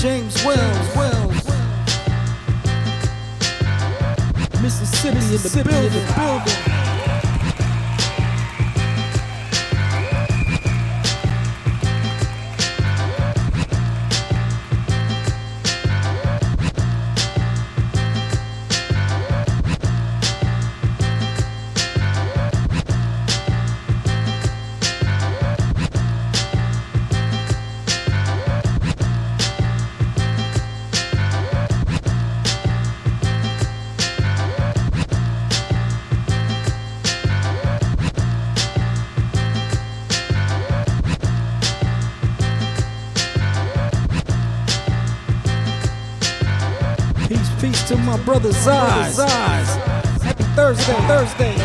James Wells, Wells. Mississippi, in the building, building. Brother's eyes. Happy Thursday, Thursday.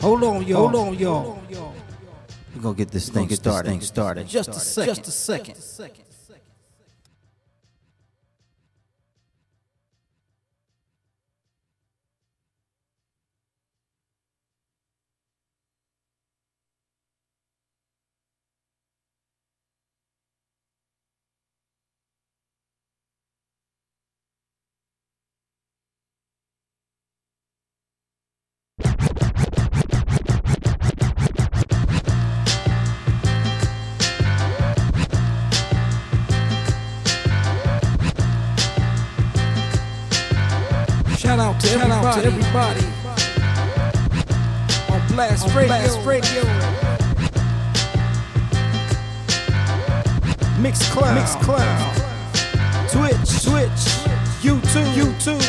Hold on, y'all. Hold on, y'all. We're gonna get this thing get this started. thing started. Just a second. Just a second. Everybody. To everybody. On Blast On Radio. Blast Radio. Mixcloud. Mix Cloud. Twitch. Twitch. YouTube. YouTube.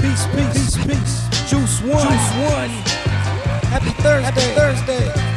Peace, peace, peace, peace. Juice one. Juice one. Happy Thursday. Happy Thursday.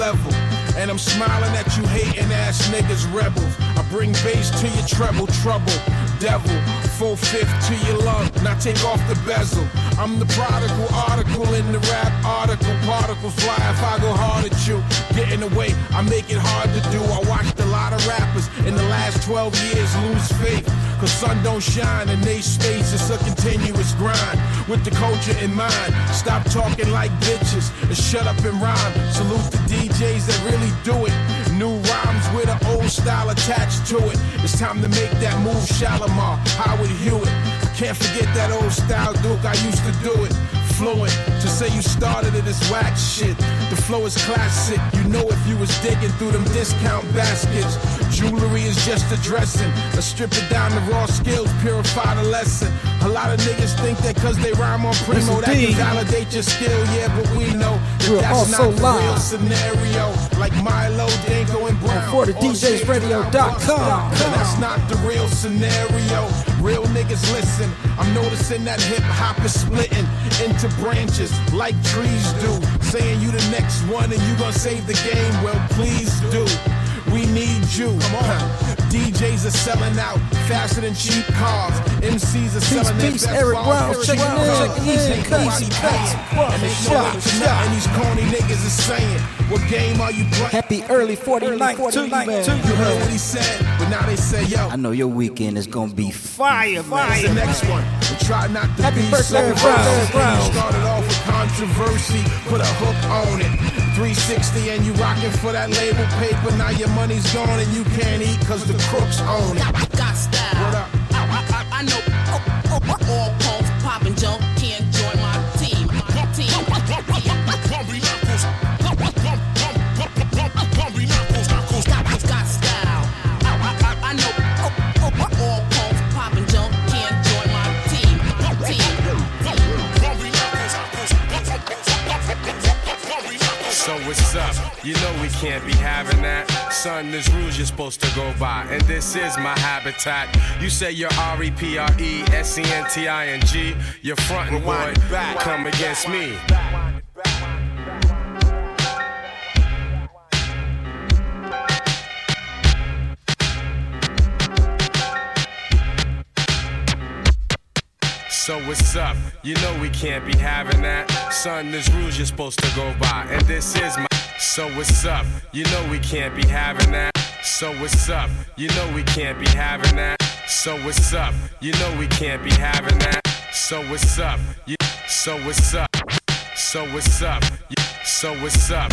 Level. And I'm smiling at you hating ass niggas, rebels. I bring bass to your treble, trouble, devil. Full fifth to your lung, now take off the bezel. I'm the prodigal article in the rap article. Particles fly if I go hard at you. Get in the way, I make it hard to do. I watched a lot of rappers in the last 12 years lose faith. Cause sun don't shine in they space, it's a continuous grind. With the culture in mind, stop talking like bitches and shut up and rhyme. Salute the DJs that really do it. New rhymes with old style attached to it. It's time to make that move, Shalamar, Howard Hewitt. Can't forget that old style, Duke, I used to do it. Fluent, to say you started it is whack shit. The flow is classic, you know if you was digging through them discount baskets. Jewelry is just a dressing. Let's strip it down to raw skills, purify the lesson. A lot of niggas think that cause they rhyme on primo, that can validate your skill, yeah, but we know We're that's also not the live. real scenario. Like Milo, Danko, and Brown. 40 All shit DJsradio.com. That's not the real scenario. Real niggas listen. I'm noticing that hip hop is splitting into branches like trees do. Saying you the next one and you gonna save the game. Well, please do. We need you. Come on. DJs are selling out faster than cheap cars. MCs are selling their best Eric. Brown, checking in, checking in, Ain't cuts, nobody cuts, paying. And they know shot, it tonight, shot. And these corny niggas are saying, what game are you playing? Happy early 49th to you, man. You heard what he said, but now they say, yo, I know your weekend is gonna be Fire, Here's fire. the next one. And try not to Happy be birthday, so Eric Brown, Eric Brown. Started off with controversy, put a hook on it. 360 and you rocking for that label paper. Now your money's gone and you can't eat cause the crooks own it. got, got style. What up? I, I, I, I know all punks popping So what's up? You know we can't be having that. Son, there's rules you're supposed to go by, and this is my habitat. You say you're R E P R E S E N T I N G. You're frontin' boy. Back. Come against me. So what's up? You know we can't be having that. Son, there's rules you're supposed to go by, and this is my. So what's up? You know we can't be having that. So what's up? You know we can't be having that. So what's up? You know we can't be having that. So what's up? You, so what's up? So what's up? So what's up?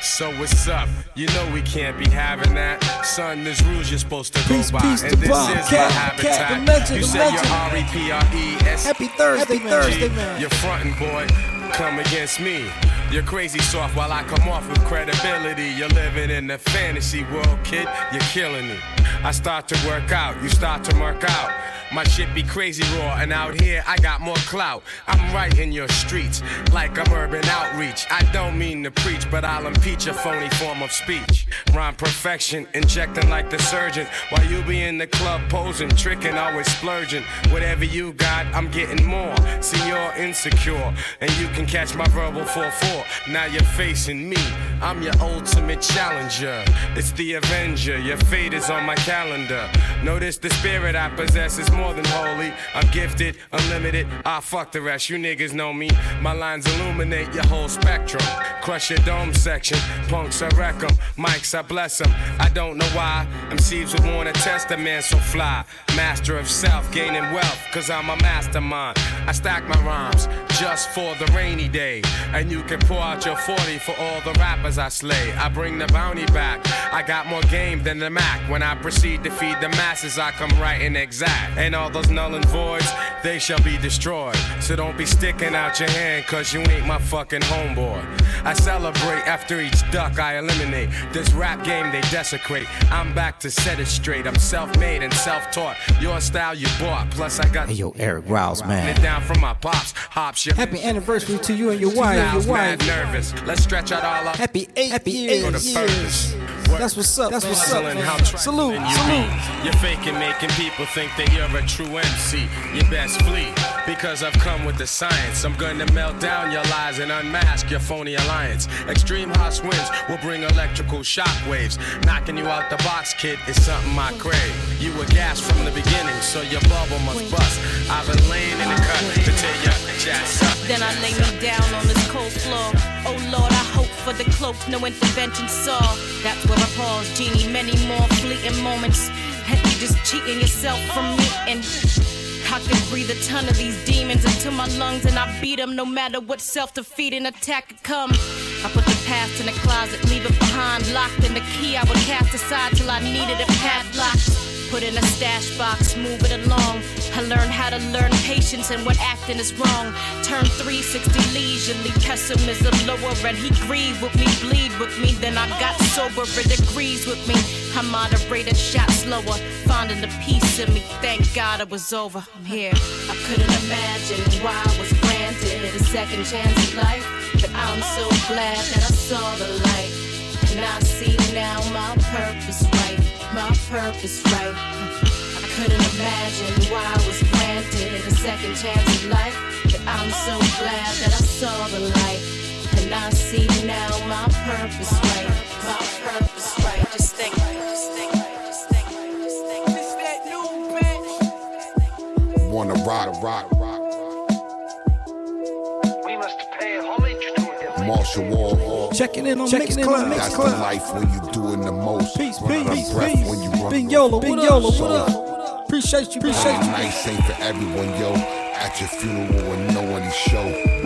So what's up? You know we can't be having that. Son, there's rules you're supposed to go by, peace and this is Cat, my Cat, the habitat. legend, you the say legend. you're R E P R E S. Happy Thursday, Happy Thursday, man. You're frontin', boy. Come against me. You're crazy soft while I come off with credibility. You're living in a fantasy world, kid. You're killing me. I start to work out, you start to work out. My shit be crazy raw, and out here I got more clout. I'm right in your streets, like I'm urban outreach. I don't mean to preach, but I'll impeach a phony form of speech. Rhyme perfection, injecting like the surgeon. While you be in the club posing, tricking, always splurging. Whatever you got, I'm getting more. See, you're insecure, and you can catch my verbal 4-4. Now you're facing me. I'm your ultimate challenger. It's the Avenger. Your fate is on my calendar. Notice the spirit I possess is more than holy. I'm gifted, unlimited. I fuck the rest. You niggas know me. My lines illuminate your whole spectrum. Crush your dome section. Punks, I wreck 'em. Mics, I bless 'em. I don't know why. MCs would wanna test a man so fly. Master of self, gaining wealth, cause I'm a mastermind. I stack my rhymes just for the rainy day. And you can pour out your 40 for all the rappers I slay. I bring the bounty back. I got more game than the Mac. When I proceed to feed the masses, I come right and exact. And all those null and voids, they shall be destroyed. So don't be sticking out your hand, cause you ain't my fucking homeboy. I celebrate after each duck I eliminate. This rap game they desecrate. I'm back to set it straight. I'm self made and self taught. Your style you bought. Plus, I got Hey, yo, Eric Rouse, it man. down from my pops. Hop shit. Happy anniversary to you and your wife. Now Your mad wife. nervous. Let's stretch out all our Happy eight Happy years. eight years. That's what's up. That's what's up. Salute. you Salute. be. You're faking, making people think that you're a true MC. You best flee because I've come with the science. I'm gonna melt down your lies and unmask your phony alliance. Extreme hot winds will bring electrical shockwaves. Knocking you out the box, kid, is something I crave. You were gas from the beginning, so your bubble must bust. I've been laying in the cut to tear your jazz up. Then I lay me down on this cold floor. Oh Lord, I hope for the cloak no intervention saw. That's where I pause, genie. Many more fleeting moments. Had you just cheating yourself from me and. I can breathe a ton of these demons into my lungs and I beat them no matter what self defeating attack could come. I put the past in the closet, leave it behind, locked in the key I would cast aside till I needed a padlock. Put in a stash box, move it along. I learned how to learn patience and when acting is wrong. Turn 360 leisurely, pessimism lower, and he grieve with me, bleed with me. Then I got sober, it agrees with me. I moderated, shot slower, finding the peace in me. Thank God it was over. I'm here. I couldn't imagine why I was granted a second chance at life, but I'm so glad that I saw the light. And I see now my purpose right, my purpose right. I couldn't imagine why I was granted a second chance at life, but I'm so glad that I saw the light. And I see now my purpose right, my purpose right. Just think, just think, just think, just think. That new bitch. Wanna rock, rock, rock. We must pay homage to him. Martial Wall. Checking in on Checking in on That's the life when you doing the most. Peace, Run out of peace, breath peace. when you run Big low. Yola, Big Yola, So, what up? Appreciate you, appreciate you. Nice ain't for everyone, yo. At your funeral and no one show.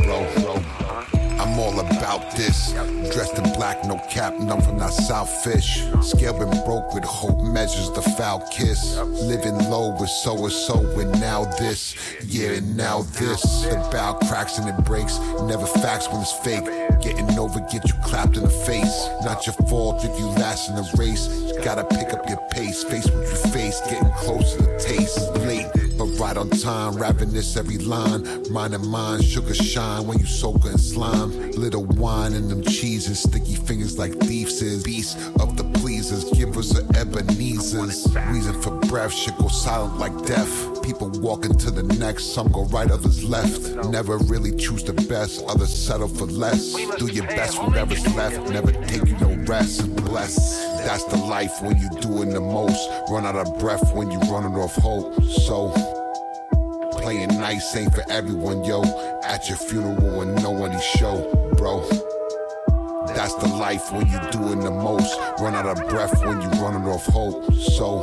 I'm all about this. Dressed in black, no cap, none from that South Fish. Scale been broke with hope measures the foul kiss. Living low with so and so, and now this. Yeah, and now this. The bow cracks and it breaks. Never facts when it's fake. Getting over, get you clapped in the face. Not your fault if you last in the race. Gotta pick up your pace, face what you face. Getting close to the taste. Right on time, rapping this every line. Mind and mind, sugar shine when you soak in slime. Little wine in them cheeses, sticky fingers like thieves is. Beast of the pleasers, give us a Ebenezer's. Reason for breath, shit go silent like death. People walking to the next, some go right, others left. Never really choose the best, others settle for less. Do your best, whatever's left. Never take you no rest. and Bless. That's the life when you're doing the most. Run out of breath when you're running off hope. So playing nice ain't for everyone, yo. At your funeral and no one show, bro. That's the life when you're doing the most. Run out of breath when you're running off hope. So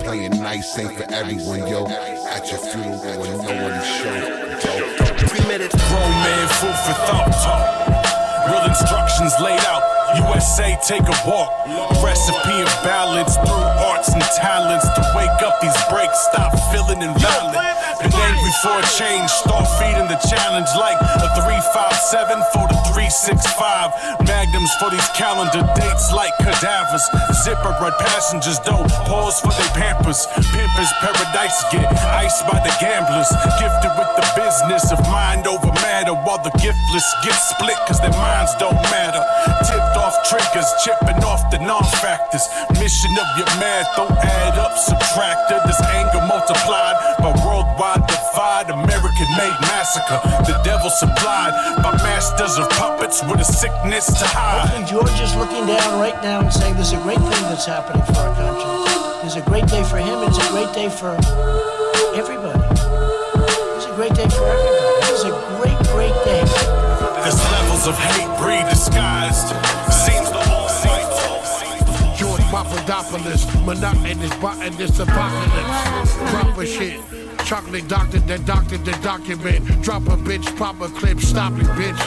playing nice ain't for everyone, yo. At your funeral and no one show, yo. Three minutes. Grown man, food for thought. Real instructions laid out. USA, take a walk. Recipe of balance through arts and talents to wake up these breaks. Stop feeling invalid. Been angry for a change. Start feeding the challenge like a 357 for the 365. Magnums for these calendar dates like cadavers. Zipper red passengers don't pause for their pampers. Pimpers paradise get iced by the gamblers. Gifted with the business of mind over matter while the giftless get split cause their minds don't matter. Tipped off triggers, chipping off the non-factors. Mission of your math don't add up, subtracted. This anger multiplied by worldwide divide, American made massacre. The devil supplied by masters of puppets with a sickness to hide. And George is looking down right now and saying, There's a great thing that's happening for our country. There's a great day for him, it's a great day for everybody. It's a great day for everybody. It's a great, great day. There's levels of hate breed disguised. Papadopoulos, monotonous, botanist, apocalypse. Proper shit. Chocolate doctor that doctored the document. Drop a bitch, pop a clip, stop it, bitch.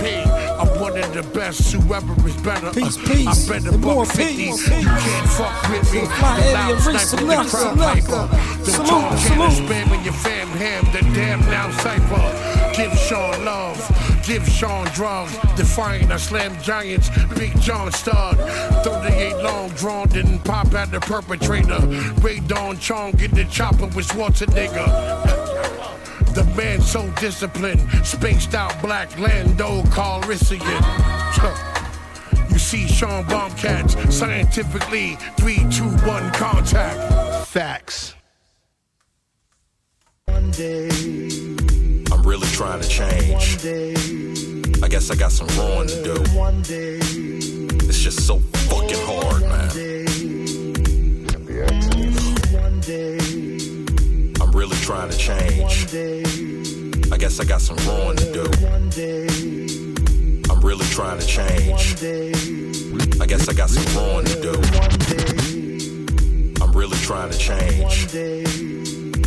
P, I'm one of the best, whoever is better. Peace, peace, I better and buck more 50. peace. You can't fuck with me. The loud sniper, the crowd Tanaka. The tall cannon spamming your fam ham, the damn now cipher. Give Sean love, give Sean drugs. Defying I slam giants, Big John Studd. 38 long drawn, didn't pop at the perpetrator. Rae Dawn Chong get the chopper with Schwarzenegger. The man so disciplined, spaced out black Lando Calrissian. You see Sean Bombcats, scientifically, three, two, one, contact. Facts. I'm really trying to change. I guess I got some growing to do. It's just so fucking hard, man. I'm really trying to change. I guess I got some growing to do. I'm really trying to change. I guess I got some growing to do. I'm really trying to change.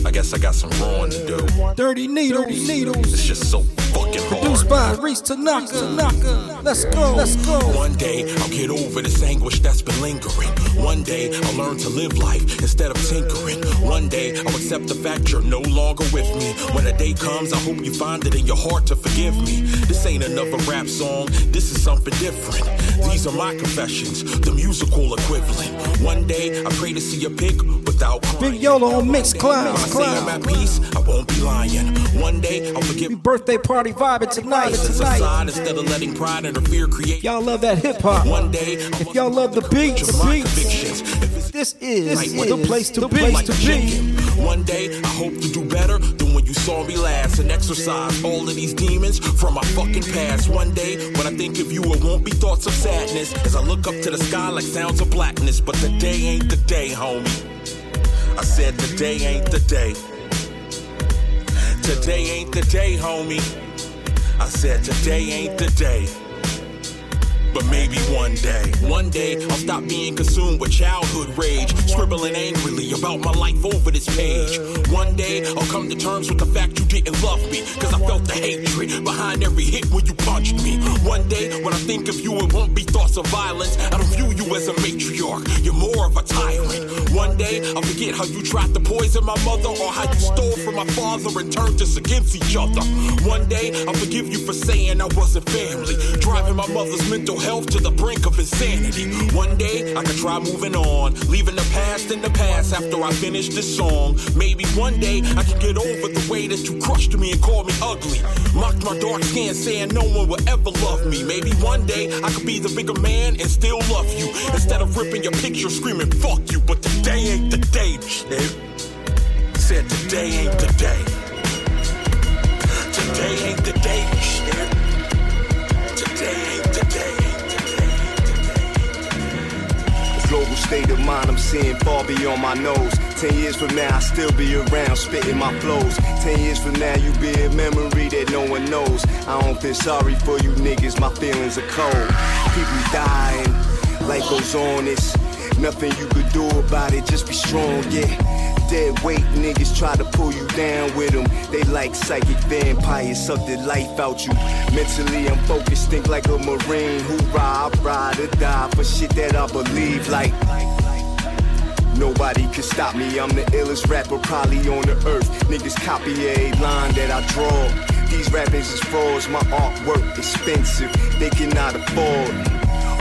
I guess I got some growing to do. Dirty needles, needles. It's just so fucking hard. Produced by Reese Tanaka. Tanaka. Let's go, let's go. One day I'll get over this anguish that's been lingering. One day I'll learn to live life instead of tinkering. One day I'll accept the fact you're no longer with me. When a day comes, I hope you find it in your heart to forgive me. This ain't another rap song, this is something different. These are my confessions, the musical equivalent. One day I pray to see a pic without crying. Big Yolo on Mixed When I Cloud. say I'm at peace, I won't be lying. One day I'll forget We birthday party vibing tonight. violence tonight. instead of letting pride and fear create. Y'all love that hip hop. One day If y'all love the beats, to beats, convictions. If it's this is Like the place to the be. place to be. chicken. One day, I hope to do better than when you saw me last and exercise all of these demons from my fucking past. One day, when I think of you, it won't be thoughts of sadness as I look up to the sky like sounds of blackness. But the day ain't the day, homie. I said today ain't the day. Today ain't the day, homie. I said today ain't the day. But maybe one day, one day I'll stop being consumed with childhood rage, scribbling angrily about my life over this page. One day I'll come to terms with the fact you didn't love me, cause I felt the hatred behind every hit when you punched me. One day when I think of you, it won't be thoughts of violence. I don't view you as a matriarch, you're more of a tyrant. One day I'll forget how you tried to poison my mother or how you stole from my father and turned us against each other. One day I'll forgive you for saying I wasn't family, driving my mother's mental health health to the brink of insanity. One day I could try moving on, leaving the past in the past after I finish this song. Maybe one day I could get over the way that you crushed me and called me ugly. Mocked my dark skin, saying no one will ever love me. Maybe one day I could be the bigger man and still love you. Instead of ripping your picture, screaming fuck you. But today ain't the day, nigga. Said today ain't the day. Today ain't the day, nigga. Today ain't the day. Global state of mind, I'm seeing far beyond my nose. Ten years from now, I still be around, spitting my flows. Ten years from now, you be a memory that no one knows. I don't feel sorry for you niggas, my feelings are cold. People dying, life goes on, it's nothing you could do about it, just be strong, yeah. Dead weight niggas try to pull you down with them. They like psychic vampires, suck the life out you. Mentally, I'm focused, think like a marine. Hoorah, I ride or die for shit that I believe like. Nobody can stop me, I'm the illest rapper probably on the earth. Niggas copy a line that I draw. These rappers is frauds, my artwork expensive, they cannot afford.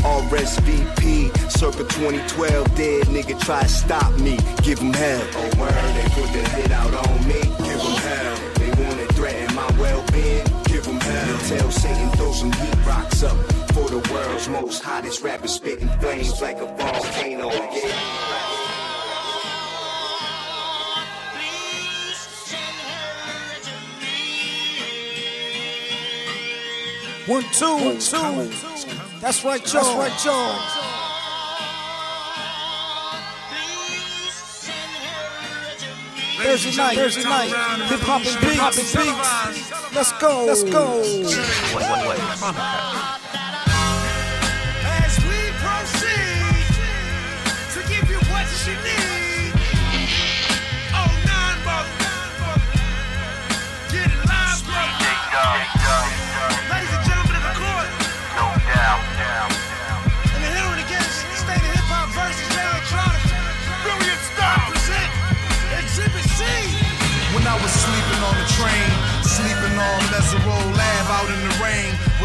RSVP, circa 2012, dead nigga try to stop me, give him hell. Oh word, they put the hit out on me, give him hell. They wanna threaten my well-being, give them hell. Tell Satan throw some heat rocks up for the world's most hottest rapper spitting flames like a volcano, yeah. One, two, one, two. That's right, y'all. That's right, y'all. Thursday night, Thursday night, hip hop and beats, hip hop and beats. Let's go, let's go. What, what, what?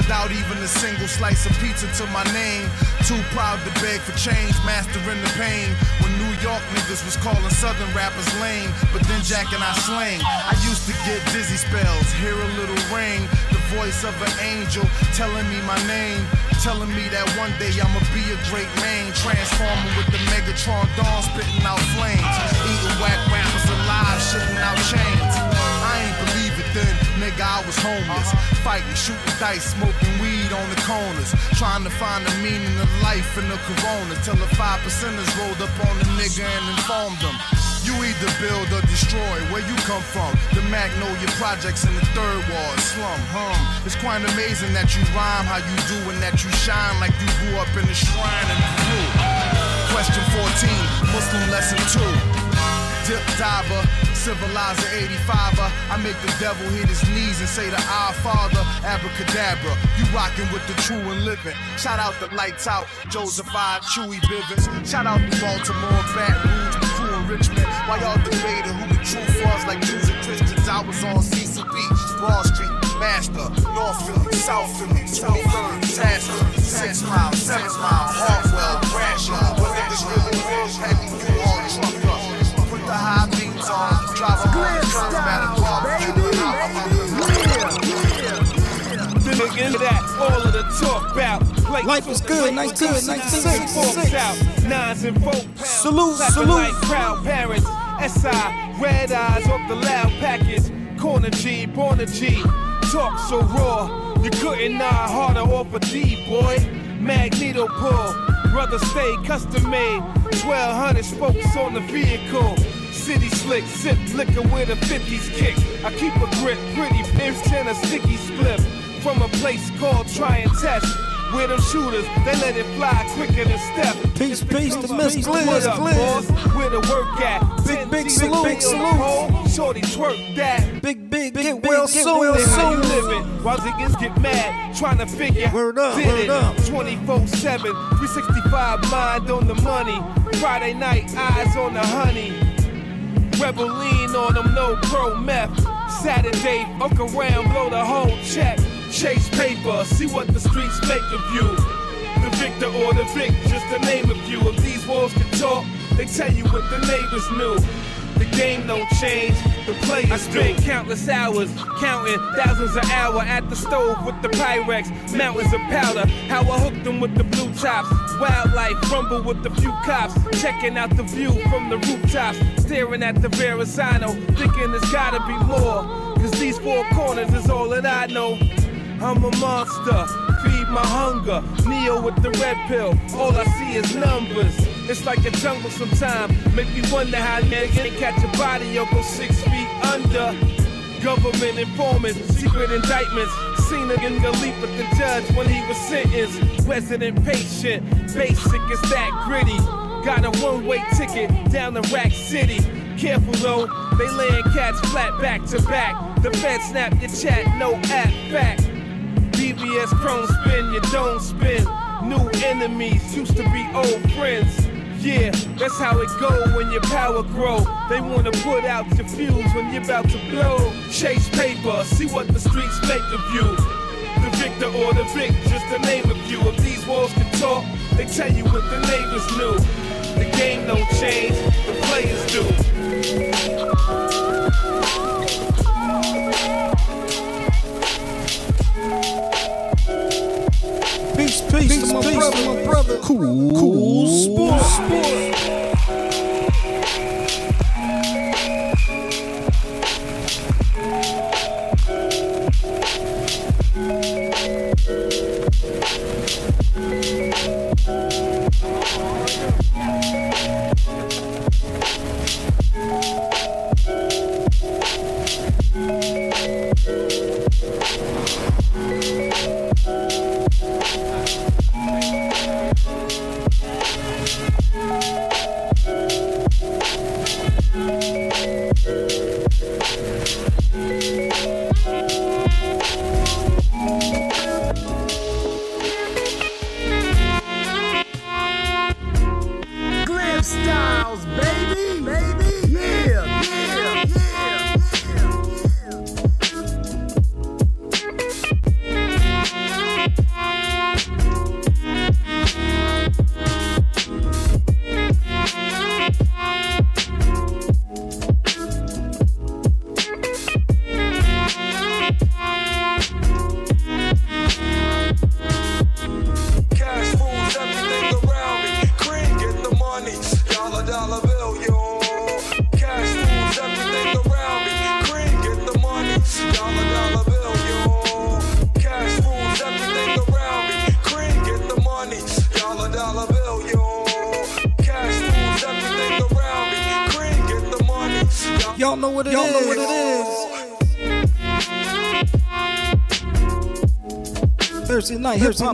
Without even a single slice of pizza to my name. Too proud to beg for change, mastering the pain. When New York niggas was calling Southern rappers lame, but then Jack and I slang. I used to get dizzy spells, hear a little ring, the voice of an angel telling me my name. Telling me that one day I'ma be a great man, transforming with the Megatron dawn, spitting out flames, eating whack rappers alive, shitting out chains. I ain't believe it then, nigga, I was homeless. Fighting, shooting dice, smoking weed on the corners. Trying to find the meaning of life in the corona. Till the five percenters rolled up on the nigga and informed them. You either build or destroy. Where you come from? The Magnolia Projects in the third ward slum. Hum. It's quite amazing that you rhyme how you do and that you shine like you grew up in a shrine in Peru. Question 14, Muslim lesson 2. Dip diver, civilizer 85er. I make the devil hit his knees and say to Our Father, abracadabra. You rockin' with the true and living. Shout out the lights out, Joseph I, Chewy Bivens. Shout out to Baltimore, Baton Rouge, the crew in Richmond. Why y'all debating who the true was like Jews and Christians, I was on Beach, Broad Street, Master, North Philly, South Philly, 23rd, Tasker, Six Mile, Seven Mile, Hartwell, Gratiot. Was it really was heavy you on, drive a hard truck, baby. Look into that, all of the talk about. Play Life is good, 1966. Forks out, nines and four. Salute, salute. like proud parents. SI, red eyes off the loud package. Corner G, born a G. Talk so raw, you couldn't nod harder off a D, boy. Magneto pull, brother stay custom made. 1200 spokes on the vehicle. City slick, sip liquor with a 50s kick. I keep a grip, pretty pimps and a sticky split. From a place called Try and Test. Where them shooters, they let it fly quicker than step. Peace, peace to Miss Gliz, what up, boss? Where the work at? Big, big salute, big salute. Shorty twerk that. Big, big, Big, get big, well get soon, well soon. living. While niggas get mad, trying to figure Word up, did word it. up. 24 7, 365 mind on the money. Friday night, eyes on the honey. Rebel lean on them, no pro meth. Saturday, fuck around, blow the whole check. Chase paper, see what the streets make of you. The victor or the vic, just to name a few. If these walls could talk, they tell you what the neighbors knew. The game don't change, the players I spent countless hours counting thousands an hour at the stove with the Pyrex, mountains of powder. How I hooked them with the blue tops, wildlife rumble with the few cops, checking out the view from the rooftops, staring at the Verrazano, thinking there's gotta be more. Cause these four corners is all that I know. I'm a monster, feed my hunger. Neo with the red pill, all I see is numbers. It's like a jungle sometimes. Make me wonder how niggas can catch a body or go six feet under. Government informants, secret indictments. Seen a nigga leap at the judge when he was sentenced. Resident patient, basic is that gritty. Got a one-way ticket down to Rack City. Careful though, they laying cats flat back to back. The Fed snap your chat, no app back. BBS chrome spin, you don't spin. New enemies used to be old friends. Yeah, that's how it go when your power grow. They wanna put out your fuse when you're about to blow. Chase paper, see what the streets make of you. The victor or the vic, just to name a few. If these walls can talk, they tell you what the neighbors knew. The game don't change, the players do. Peace, peace, to my peace brother, my brother. Cool, cool sport. sport. Glam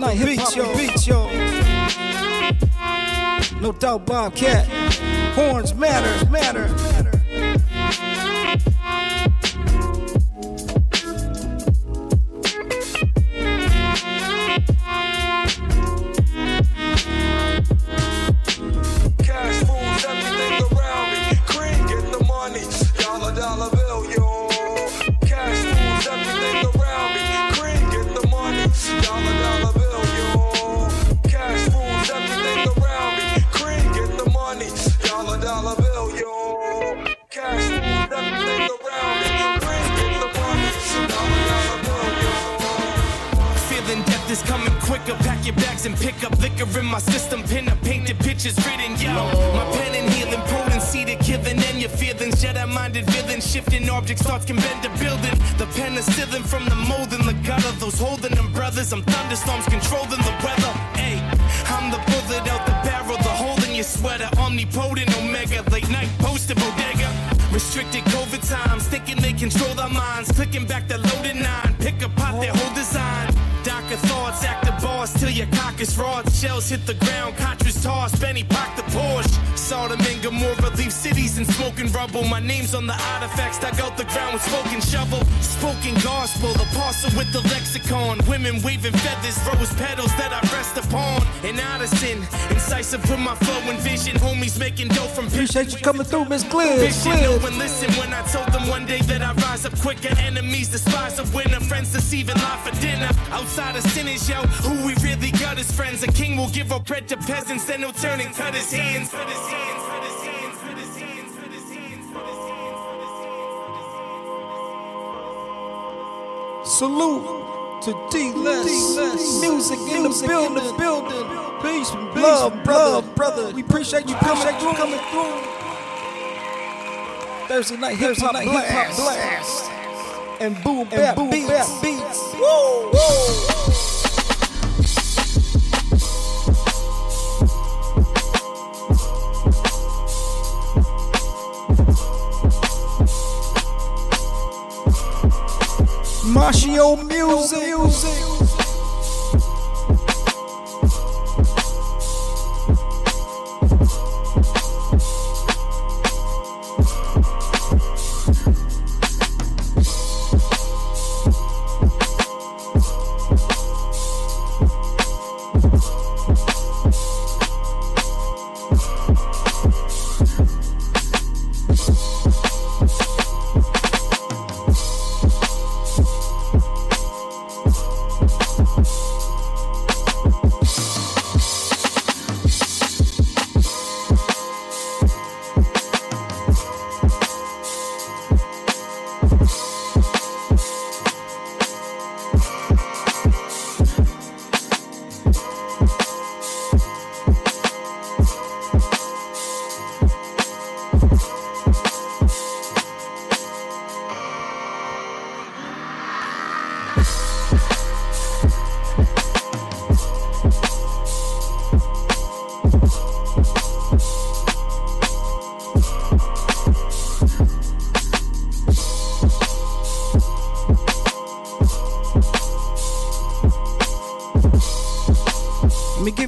night, coming through, Miss Gliss. Vision, no Gliss. one listened when I told them one day that I rise up quicker. Enemies despise a winner, friends deceiving life for dinner. Outside of sinners, yo, who we really got as friends. A king will give up bread to peasants, then he'll turn and cut his hands. Cut his hands, cut his hands, cut his hands, cut his hands, cut his hands. Salute to D-Less. Music in the building. building. Peace, love, brother, brother. We appreciate you coming, you coming through. Thursday night hip hop blast. blast. And boom bap boom beats. Bap beats. Woo, woo. Music. music.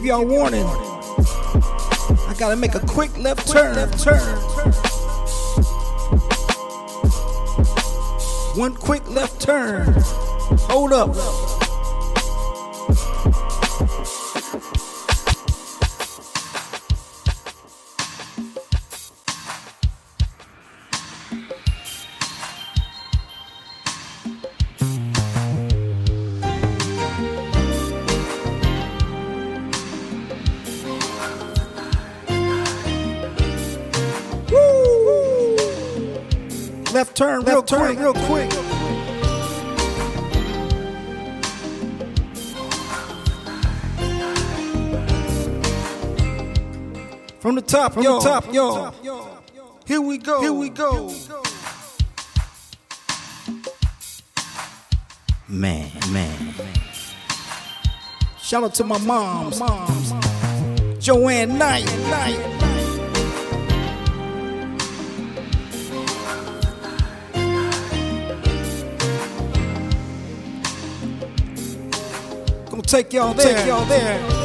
Y'all warning. I gotta make a quick left turn. Left turn. One quick left turn. Hold up. Top, from the top, yo. Here we go. Here we go. Man, man. Shout out to my moms. moms. Joanne Knight. Knight. Gonna take y'all there. Take y'all there.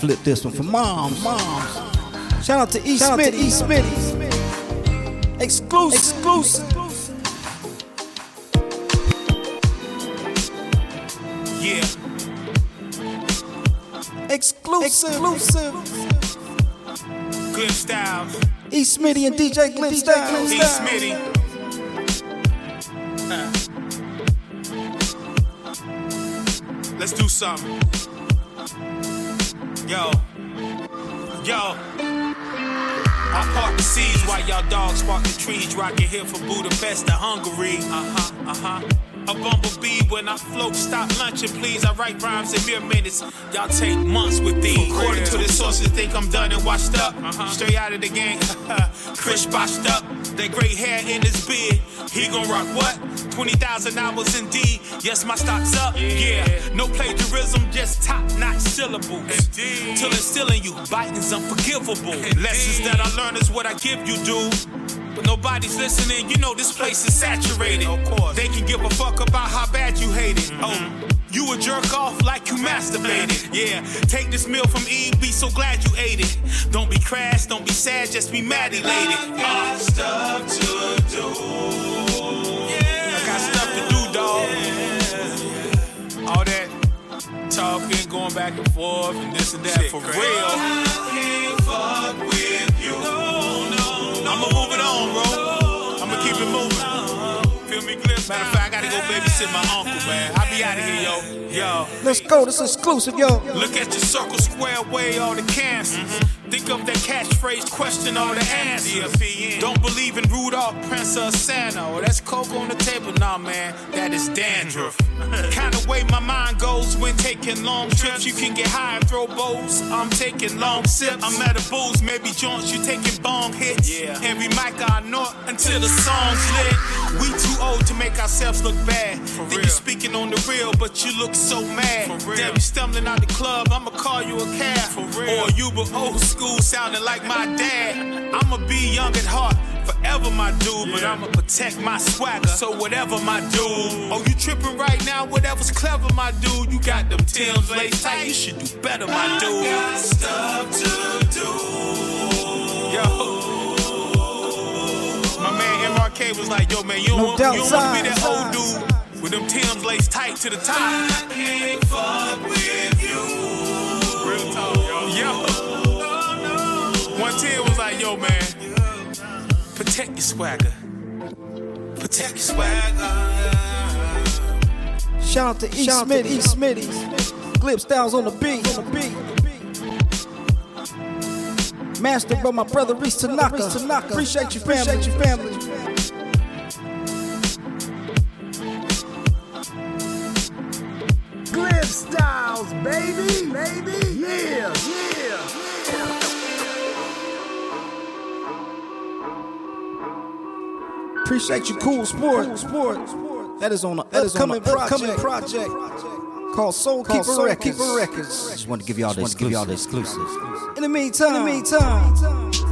I had to flip this one for Moms. Moms. Shout out to E. Shout out to Smitty. E. Smitty. Exclusive. Exclusive. Yeah. Exclusive. Exclusive. Good style. E. Smitty and DJ Glenn Styles. E. Smitty. Let's do something. Seas dogs spark the trees. Rockin' here from Budapest to Hungary. Uh huh, uh huh. A bumblebee when I float, stop lunching, please. I write rhymes in mere minutes. Y'all take months with these. According to the sources, think I'm done and washed up. Straight out of the gang, Chris botched up. That gray hair in his beard, he gon' rock what? 20,000 hours indeed. Yes, my stock's up. Yeah, no plagiarism, just top notch syllables. Till instilling you, biting's unforgivable. Lessons that I learn is what I give you, dude. But nobody's listening, you know this place is saturated. Of course. They can give a fuck about how bad you hate it. Oh, You a jerk off like you masturbated. Yeah, take this meal from Eve, be so glad you ate it. Don't be crass, don't be sad, just be mad elated. Uh, stuff to do. Talking, going back and forth, and this and that for real. I can't fuck with you. I'ma move it on, bro. I'ma keep it moving. Feel me, Glimpse? Matter of fact, I gotta go babysit my uncle, man. I'll be out of here, yo. Yo. Let's go. This is exclusive, yo. Look at your circle square away all the cancers. Mm-hmm. Think of that catchphrase, question all the answers. Don't believe in Rudolph, Prince of Santa. Oh, that's coke on the table. Nah, man, that is dandruff. kind of way my mind goes when taking long trips. You can get high and throw bows. I'm taking long sips. I'm at a booze, maybe joints. You taking bong hits. Yeah. Every mic I know until the song's lit. We too old to make ourselves look bad. For Think you speaking on the real, but you look so mad. For Damn, you stumbling out the club. I'ma call you a cab. For real. Or you but old school, sounding like my dad. I'ma be young at heart. Forever my dude, but I'ma protect my swagger. So whatever my dude. Oh, you tripping right now? Whatever's clever, my dude. You got them Tim's lace tight. You should do better, my dude. I Got stuff to do. Yo. My man MRK was like, yo, man, you don't, No want, you don't want to be that old dude with them Tim's lace tight to the top. I can't fuck with you. Real talk, yo. Yo. One Tim was like, yo, man, protect your swagger. Protect your swagger. Shout out to East Shout out to Smitty, East Smitty. Glib Styles on the beat. On the beat. Master by my brother Reese Tanaka. Appreciate you, family. Appreciate you, family. Glib Styles, baby, baby, yeah, yeah, yeah. Appreciate you, cool sport. Sport. That is on a that is on an upcoming project called Soul Called Keeper Soul Records. Keeper Records. Just want to give y'all the Just wanna give y'all the exclusives. In the meantime, in the meantime.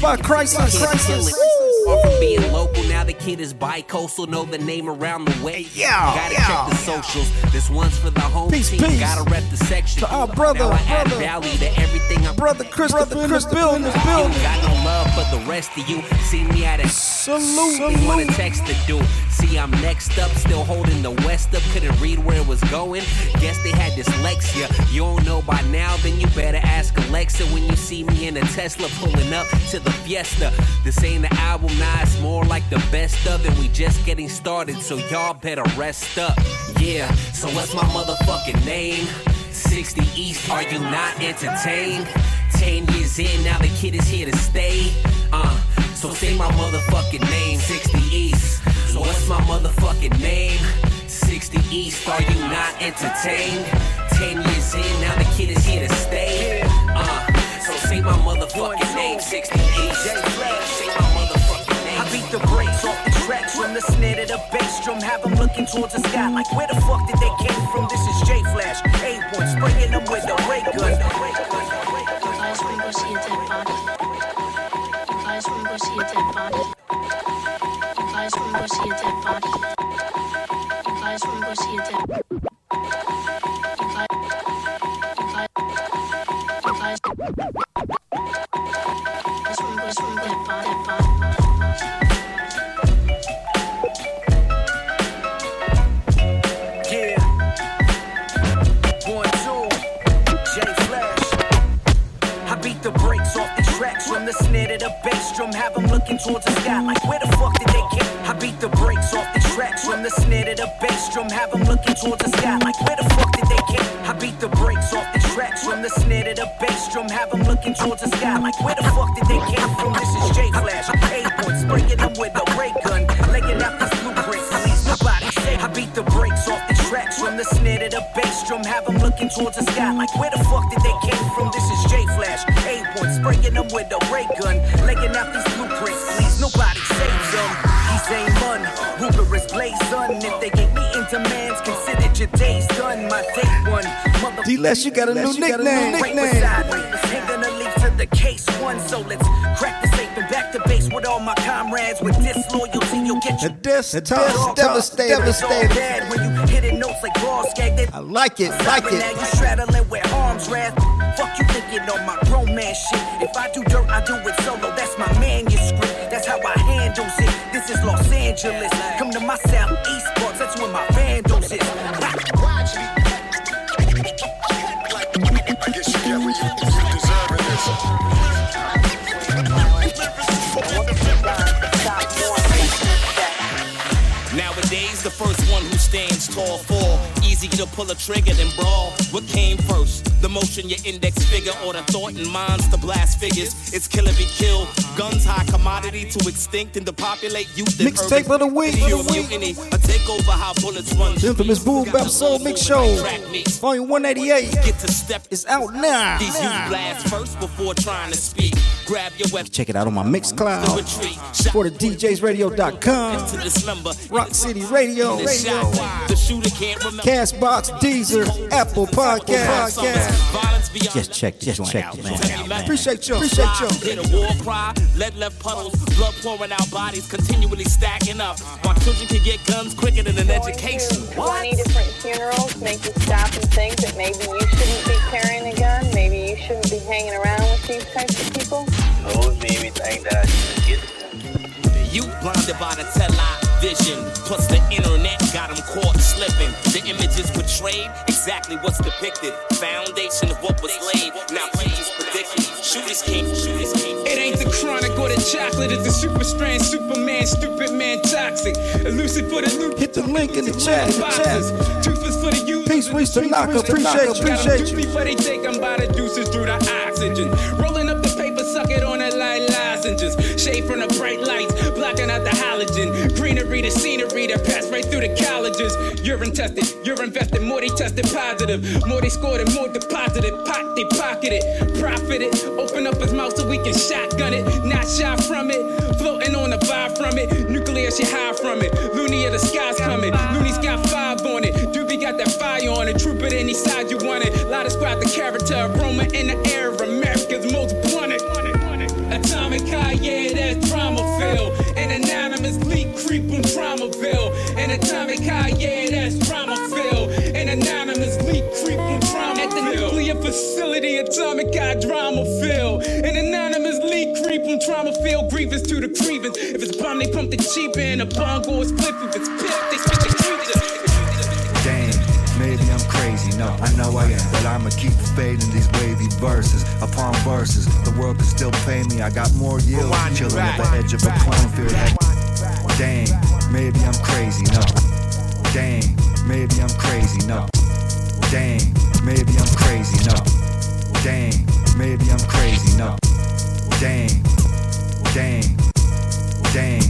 By Crisis. Crisis. Or from being local, now the kid is bi-coastal, know the name around the way. yeah, Gotta yeah. check the socials. This one's for the home Peace, team. peace. Gotta rep the section. To our brother, now I add value to everything I'm Brother Christopher in the building. the building. Got no love for the rest of you. See me at a Salute. They wanna text the dude. I'm next up, still holding the west up. Couldn't read where it was going. Guess they had dyslexia. You don't know by now, then you better ask Alexa when you see me in a Tesla pulling up to the Fiesta. This ain't the album, nah, it's more like the best of it. We just getting started, so y'all better rest up. Yeah, so what's my motherfucking name? 60 East, are you not entertained? 10 years in, now the kid is here to stay. Uh, so say my motherfucking name, 60 East. So what's my motherfucking name? 60 East, are you not entertained? 10 years in, now the kid is here to stay. Uh, so say my motherfucking name, 60 East. Say my motherfucking name. I beat the brakes off the tracks from the snare to the bass drum. Have them looking towards the sky like where the fuck did they came from? This is J Flash, A1, spraying them with the ray gun. You guys wanna go see a dead body? You guys wanna go see a dead body? guys wanna go see a dead body? You guys wanna go see a dead body? You guys, you guys, you guys, you guys wanna go see a dead body? Dead body. The brakes off the tracks from the snare to the bass drum, have them looking towards the sky like where the beat the brakes off the tracks from the snare to the bass drum. Have them looking towards the sky like where the fuck did they get? I beat the brakes off the tracks from the snare to the bass drum. Have them looking towards the sky like where the fuck did they came from? This is J Flash. A-boy spraying them with a ray gun, laying out these blueprints. Please nobody say I beat the brakes off the tracks from the snare to the bass drum. Have them looking towards the sky like where the fuck did they came from? This is J Flash. A-boy spraying them with a ray gun, laying out these blueprints. Is. If they get me in demands, consider your days done. My day one, mother. D-Less, you got a new nickname. Right beside me, ain't gonna leave to the case one. So let's crack the safe and back to base with all my comrades. With disloyalty, you'll get your desktop devastator. devastator. Bad when you hitting notes like ball skag. I like it, like Now you straddling with arms wrath. Fuck you thinking on my man shit. If I do dirt, I do it solo. That's my manuscript. That's how I handle it. This is Los Angeles. Come to my Easy to pull a trigger than brawl. What came first? The motion, your index figure, or the thought in minds to blast figures? It's kill or be killed. Guns high commodity to extinct and depopulate youth Mixtape of the week. Pure mutiny, a takeover how bullets run. The infamous Boom Bap Soul Mix Show, Volume 188. Get to step. It's out now. These youth blast first before trying to speak. Grab your weapon. Check it out on my Mixcloud. The. For the DJsRadio.com. To dismember. Rock City Radio. The shot. The shooter can't remember. Castbox, Deezer, Apple Podcast. Violence Just check, just check out, man. man. Appreciate you, appreciate you. Hit a war cry, lead left puddles, blood pouring out, bodies continually stacking up. While children can get guns quicker than an education. 20 different funerals make you stop and think that maybe you shouldn't be carrying a gun, maybe you shouldn't be hanging around with these types of people. Those made me think that I should get You blinded by the television, plus the internet got them caught slipping. The images portrayed exactly what's depicted. Foundation of what was laid. Now preachers predicted. Shooters came, shooters came. It ain't the chronic or the chocolate, it's the super strand, Superman, stupid man, toxic. Elusive for the loop. Hit the link in the chat, in the Boxes, toothless for the youth. Peace, Reese Tanaka. Appreciate you, appreciate you. Before they take them by the deuces through the oxygen. Rolling up the paper, suck it on it like lozenges. Shade from the bright lights, blocking out the halogen. Greenery, the scenery that passed right through the colleges. Urine tested, you're invested, more they tested positive. More they scored and more deposited. Pot they pocketed, profited. Open up his mouth so we can shotgun it. Not shy from it, floating on the vibe from it. Nuclear shit high from it. Looney of the sky's coming. Looney's got five on it. Got that fire on it. Troop it any side you want it. Lot of squad the character, aroma in the air. America's most wanted. Atomic high, yeah, that's drama feel. An anonymous leak creep on Traumaville. An atomic high, yeah, that's drama feel. An anonymous leak creep on Traumaville. At the nuclear facility, atomic high drama feel. An anonymous leak creep on trauma feel. Grievous to the grievance. If it's bomb, they pump the cheap in. A bongo is flip. If it's pip, they spit the know I am, but I'ma keep fading these wavy verses upon verses. The world can still pay me. I got more yield chilling at the edge of a cornfield. Dang, maybe I'm crazy. No, dang, maybe I'm crazy. No, dang, maybe I'm crazy. No, dang, maybe I'm crazy. No, dang, dang, dang.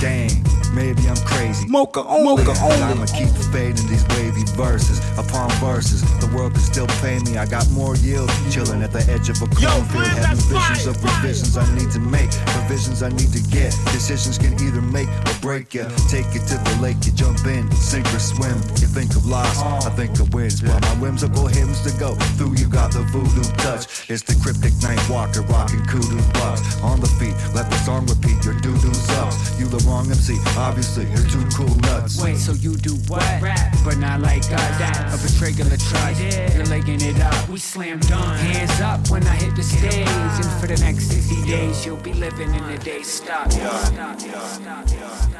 Dang, maybe I'm crazy. Mocha only. Mocha But only. I'ma keep fading these wavy verses upon verses. The world can still pay me. I got more yield chilling at the edge of a cornfield. Having visions of revisions I need to make, provisions I need to get. Decisions can either make or break you. Take it to the lake, you jump in, sink or swim. You think of loss, I think of wins. While my whimsical hymns to go through, you got the voodoo touch. It's the cryptic night walker rocking kudu bucks. On the feet, let the song repeat. Your doo doo sucks. You the wrong MC, obviously you're too cool nuts. Wait, so you do what? Rap, but not like us. That of a betrayal of trust. You're legging it up. We slam dunk. Hands up when I hit the stage. And for the next 60 days, you'll be living in the day. Stop. Stop. Stop. Stop. Stop.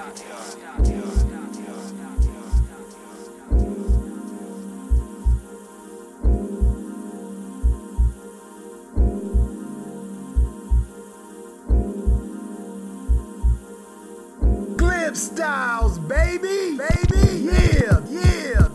less. Glib Styles, baby, baby, yeah, yeah.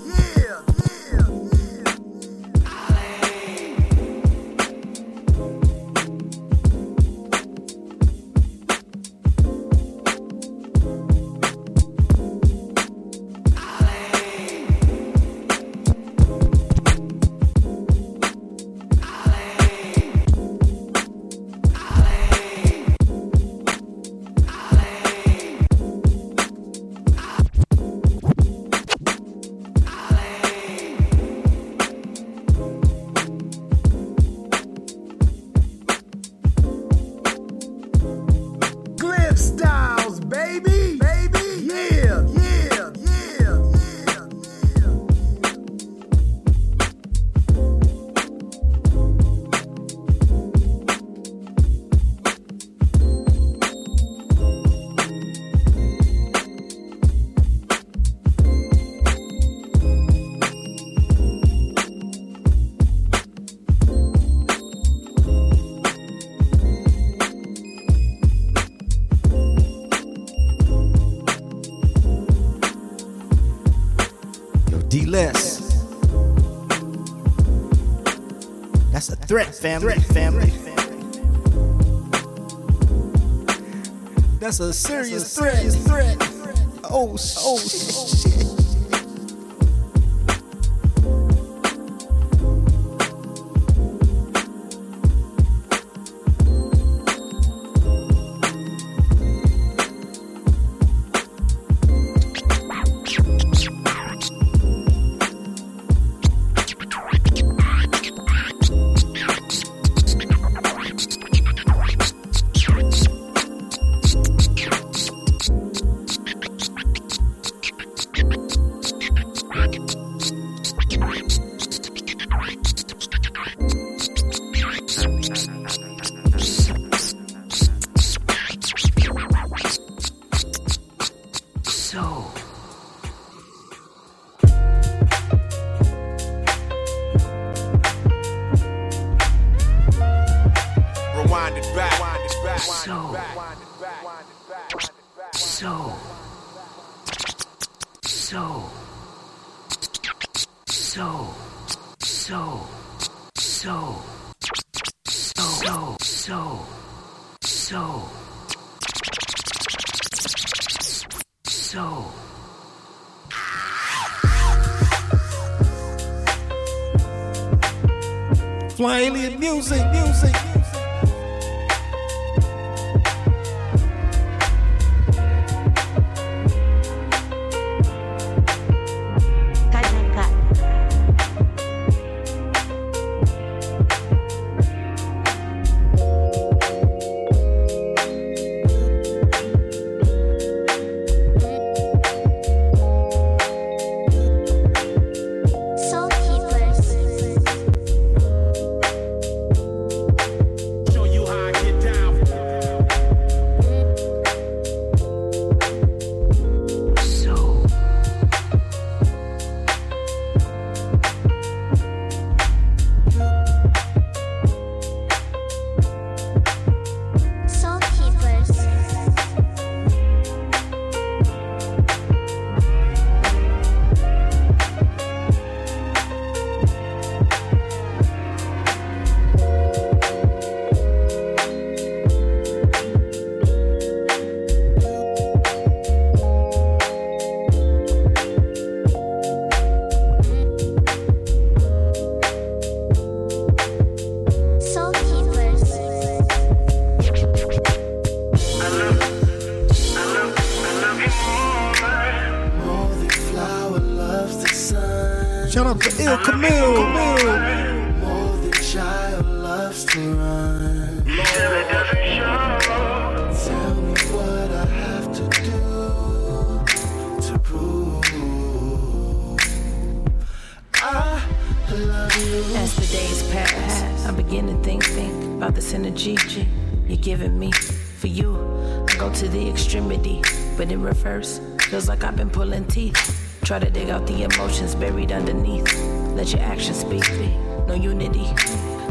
That's a threat, family. family. That's a serious threat. threat. Oh, oh, shit. For you, I go to the extremity, but in reverse, feels like I've been pulling teeth. Try to dig out the emotions buried underneath. Let your actions speak. No unity.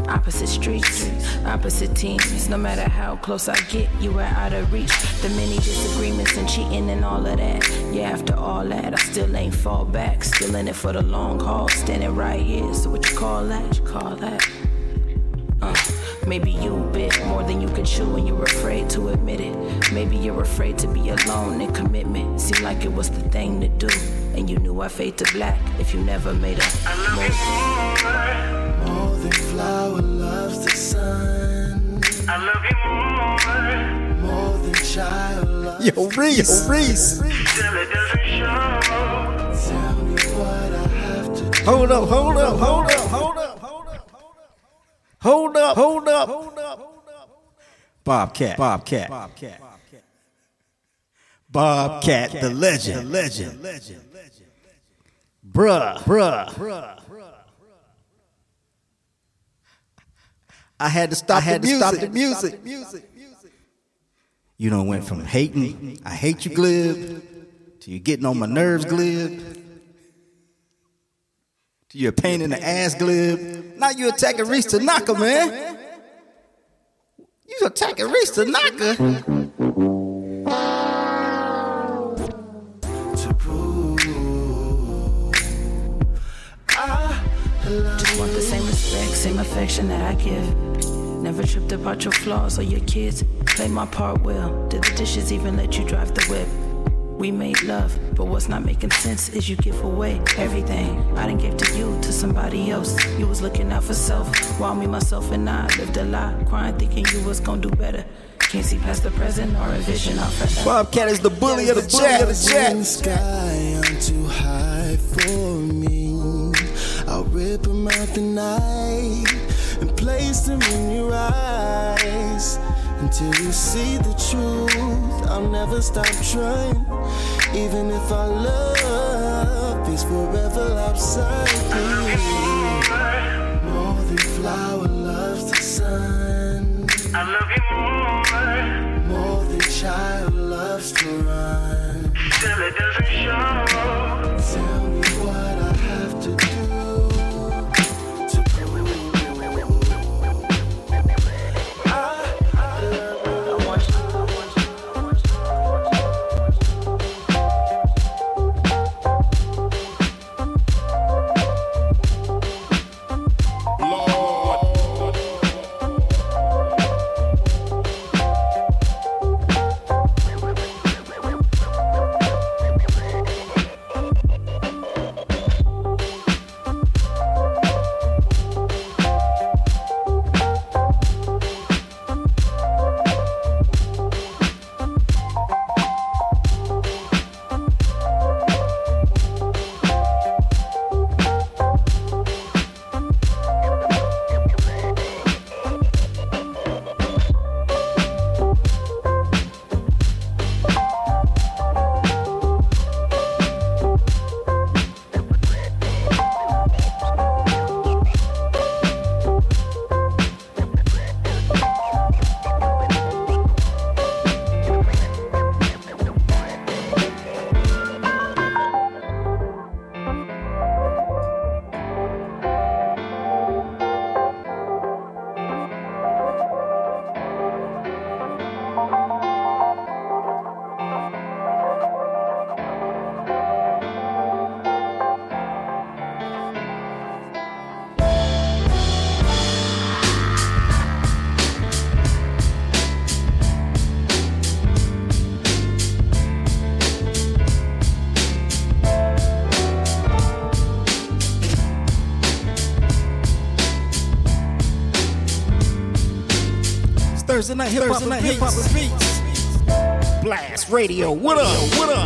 Opposite streets, opposite teams. No matter how close I get, you are out of reach. The many disagreements and cheating and all of that. Yeah, after all that, I still ain't fall back. Still in it for the long haul, standing right here. So what you call that? You call that? Uh, maybe you bit more than you can chew and you're afraid to admit it. Maybe you're afraid to be alone in commitment. Seemed like it was the thing to do. And you knew I fade to black if you never made a move. More than flower loves the sun. I love you more. More than child loves Yo, Reese, Reese. Tell me what I have to do. Hold up, hold up, hold up, hold up, hold up. Hold up, hold up, hold up. Bobcat, Bobcat, Bobcat. Bobcat, the legend, the legend. Legend, legend, bruh, bruh. I had to stop. I had the to music. stop the music. You know, went from hating, I hate you, glib, to you getting on my nerves, glib, to you a pain in the ass, glib. Now you attacking Reese Tanaka, man. You attacking Reese Tanaka. Just want the same respect, same affection that I give. Never tripped about your flaws or your kids. Play my part well. Did the dishes even let you drive the whip? We made love, but what's not making sense is you give away everything I didn't give to you to somebody else. You was looking out for self, while me, myself, and I lived a lie, crying, thinking you was gonna do better. Can't see past the present or a vision out forever. Bobcat is the bully of the chat. Of the The sky, I'm too high for me. I'll rip them out the night and place them in your eyes until you see the truth. I'll never stop trying, even if our love is forever outside me. More than flower loves the sun. I love you more. More than child loves to run. Still it doesn't show. Thursday night hip hop and hip hop and beats. Blast Radio. What up? What up?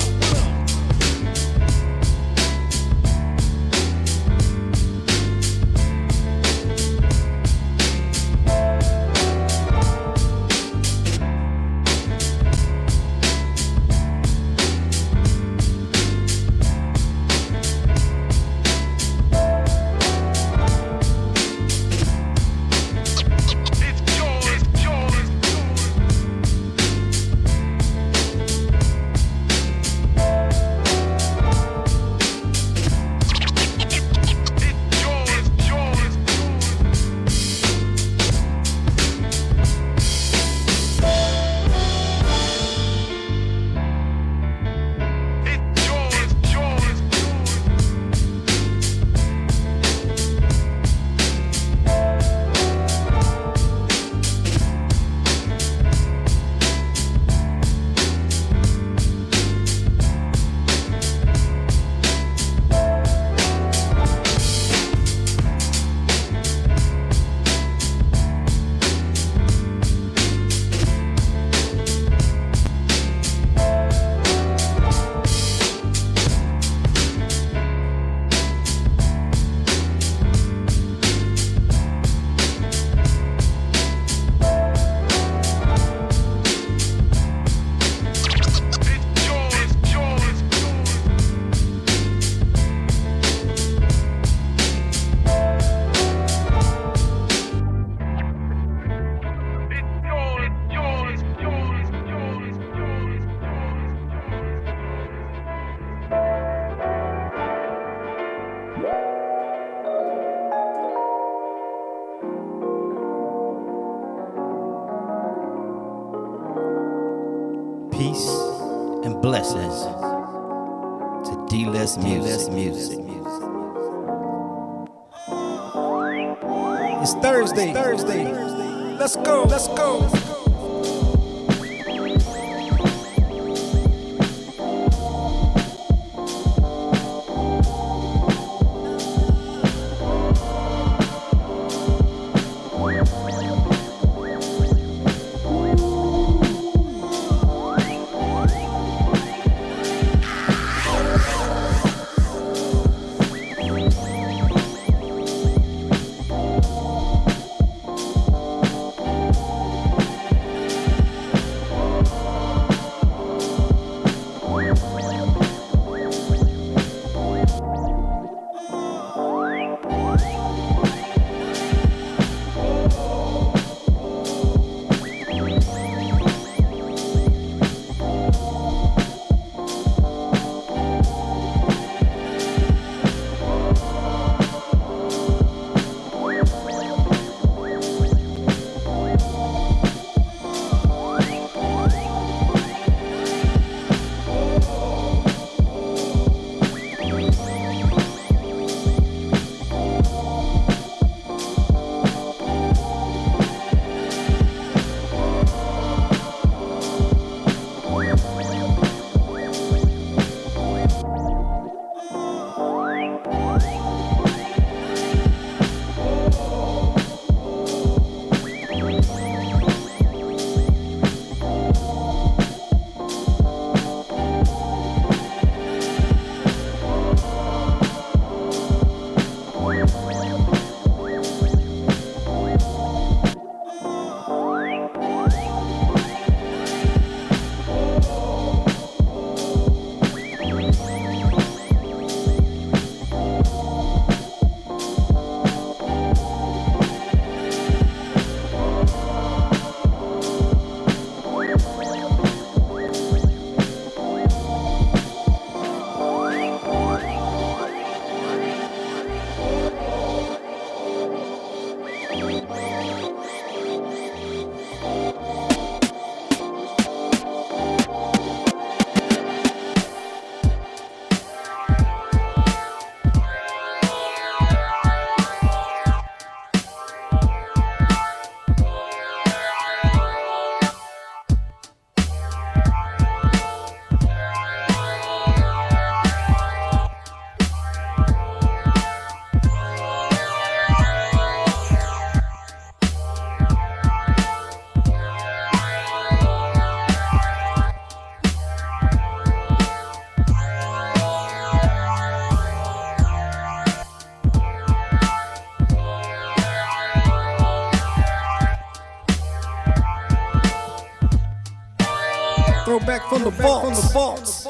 From the vault. From the vaults.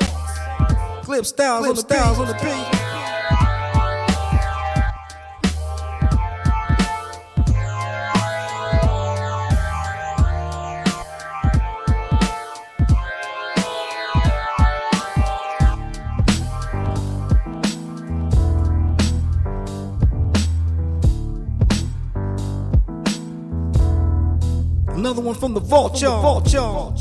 Glib Styles on the styles on the beat. Another one from the vault, y'all. Vault, y'all.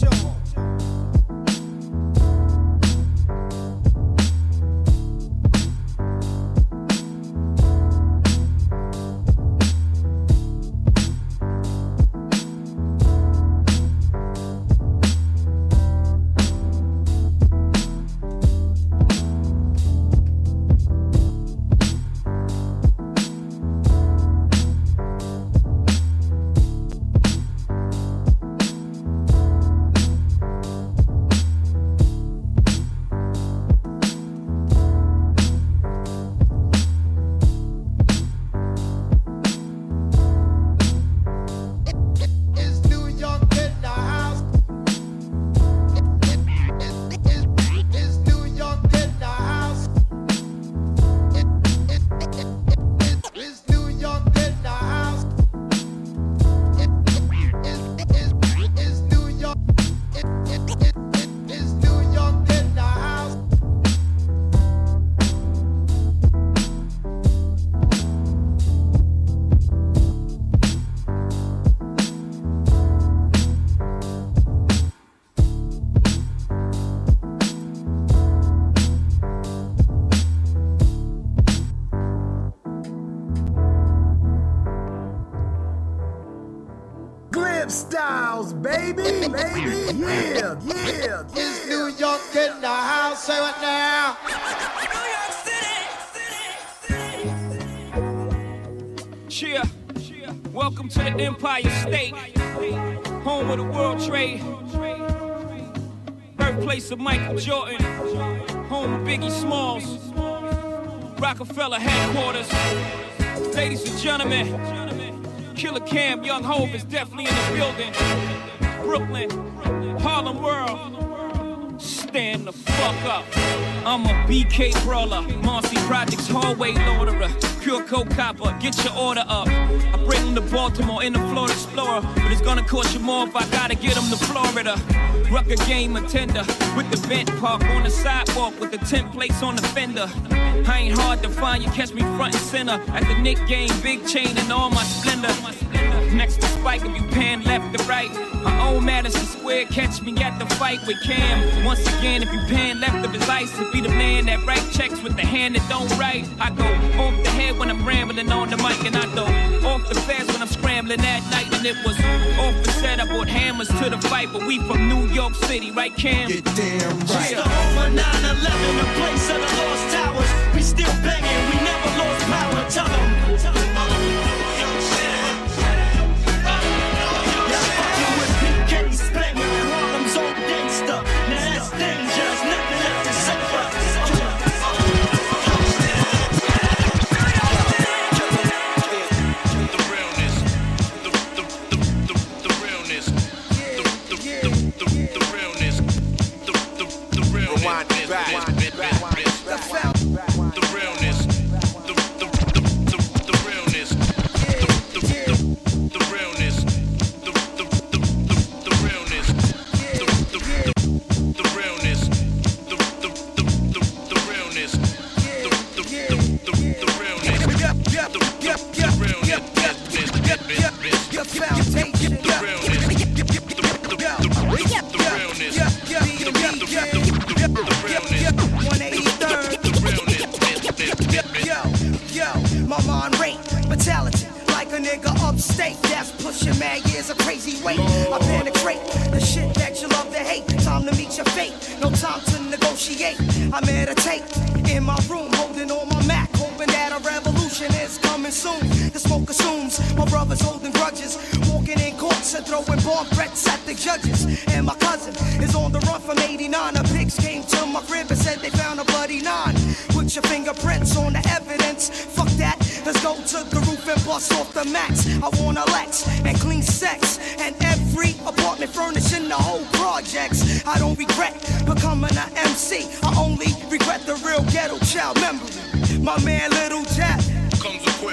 Attender with the vent park on the sidewalk with the tent plates on the fender. I ain't hard to find, you catch me front and center at the Knick game, big chain and all my splendor. Next to Spike, if you pan left to right. I own Madison Square, catch me at the fight with Cam. Once again, if you pan left of his ice, to be the man that write checks with the hand that don't write. I go off the head when I'm rambling on the mic, and I go off the fast when I'm scrambling at night. And it was off the set, I brought hammers to the fight, but we from New York City, right, Cam? Get damn right. Just the home of 9-11, the place of the lost towers. We still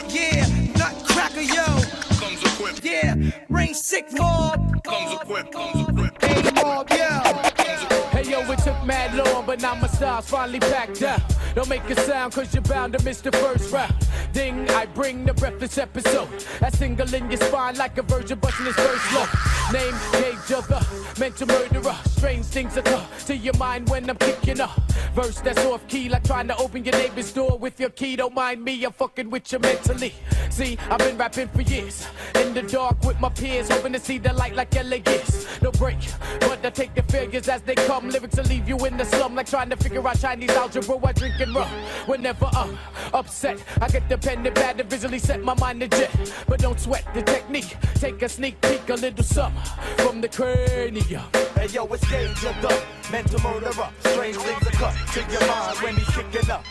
Yeah, Nutcracker yo comes equipped. Yeah, Rain Sick Mob comes equipped. Comes equipped. Hey Mob yeah. Mad long, but now my style's finally packed up. Don't make a sound, cause you're bound to miss the first round. Ding, I bring the breathless episode. That single in your spine like a virgin busting his first low. Name, of the mental murderer. Strange things occur to your mind when I'm kicking up. Verse that's off key, like trying to open your neighbor's door with your key. Don't mind me, I'm fucking with you mentally. See, I've been rapping for years. In the dark with my peers, hoping to see the light like LA is. No break, but I take the failures as they come. Lyrics will leave you in the slum, like trying to figure out Chinese algebra while drinking rum. Whenever I'm upset, I get the pen and pad to visually set my mind to jet. But don't sweat the technique. Take a sneak peek, a little something from the cranium. Hey yo, it's of the mental murderer. Strange things occur to your mind when he's kicking up.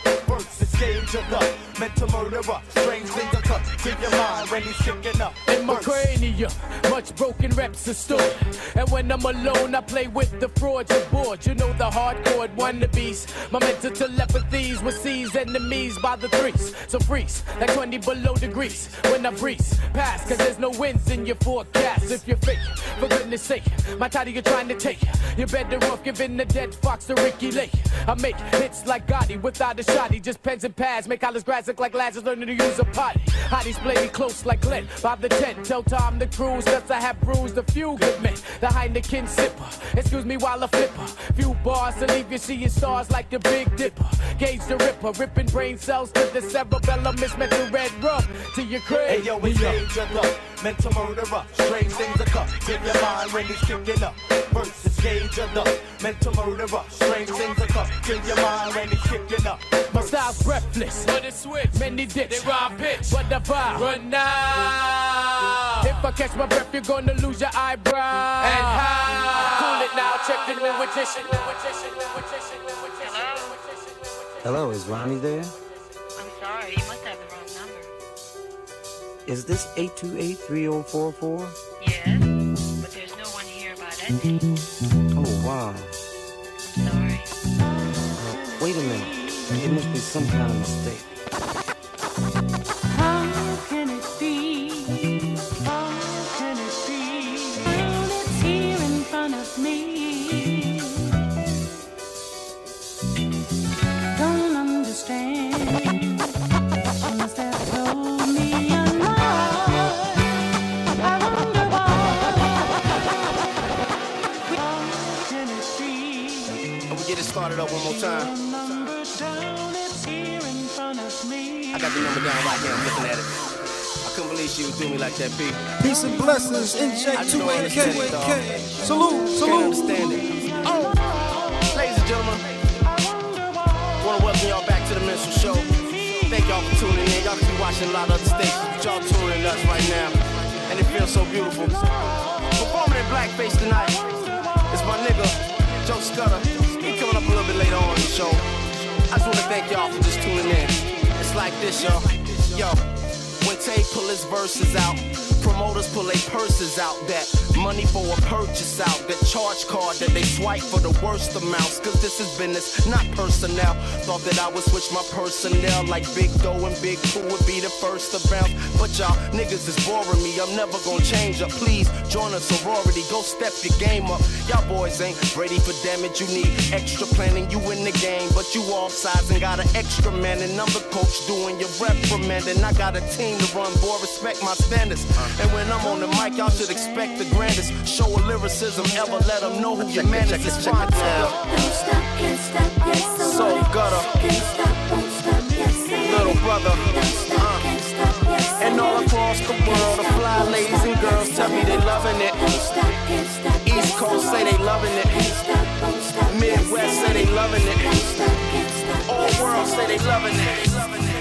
It's Gage of the mental murderer. Strange things occur to your mind when he's kicking up. In my cranium, much broken reps are stored. And when I'm alone, I play with the frauds and board. You know the hardcore wannabes. My mental telepathies will seize enemies by the threes. So freeze, like 20 below degrees. When I freeze, past, cause there's no winds in your forecast. If you're fake, for goodness sake, my title you're trying to take. You're better off giving the dead fox to Ricki Lake. I make hits like Gotti without a shotty, just pens and pads. Make college grads look like lads learning to use a pot. Hotties play me close like Clint. Bob the tent, tell Tom the cruise. Cause I have bruised a few good men. The Heineken sipper. Excuse me while I flipper. Few bars to leave you seeing stars like the Big Dipper. Gauge the Ripper. Ripping brain cells to the cerebellum. Meant to red rub to your crib. Hey yo, it's of the mental murderer. Strange things occur in your mind when he's kicking up. It's gauge of the mental murderer. Strange things are in your mind it's kicking up. My style's breathless, but it's switch. Many dicks, they pitch, but the vibe run now. If I catch my breath, you're gonna lose your eyebrow. And how? Cool it now, check the new magician. Hello, is Ronnie there? I'm sorry, you must have the wrong number. Is this 828 3044? Oh, wow. Sorry. Uh, wait a minute. It must be some kind of mistake. How can it be? Be? And we get it up one more time. Number down, it's here in front of me. I got the number down right here. I'm looking at it. I couldn't believe she would do me like that, P. Peace and blessings, I just don't understand it, dog. NJ2AK. Salute, Can't salute. understand it. Oh, ladies and gentlemen, I want to welcome y'all back to the Minstrel Show. Thank y'all for tuning in. Y'all could be watching a lot of other stations, but y'all tuning in us right now, and it feels so beautiful. Performing in blackface tonight is my nigga Joe Scudda. Show. I just want to thank y'all for just tuning in. It's like this, y'all. Yo, when Tay pull his verses out, promoters pull their purses out. That money for a purchase out. That charge card that they swipe for the worst amounts. Cause this is business, not personnel. Thought that I would switch my personnel like Big Doe and Big Pooh would be the first to bounce. But y'all niggas is boring me. I'm never gonna change up. Please join a sorority. Go step your game up. Y'all boys ain't ready for damage. You need extra planning. You in the game, but you off sides and got an extra man. And I'm the coach doing your reprimanding. I got a team to run, boy. Respect my standards. And when I'm on the mic, y'all should expect the grandest. Show of lyricism ever. Let them know who your man is. It's fine now. So gutter. Little brother. Uh. And all across the world, the fly ladies and girls tell me they loving it. East Coast say they loving it. Midwest say they loving it. All world say they loving it.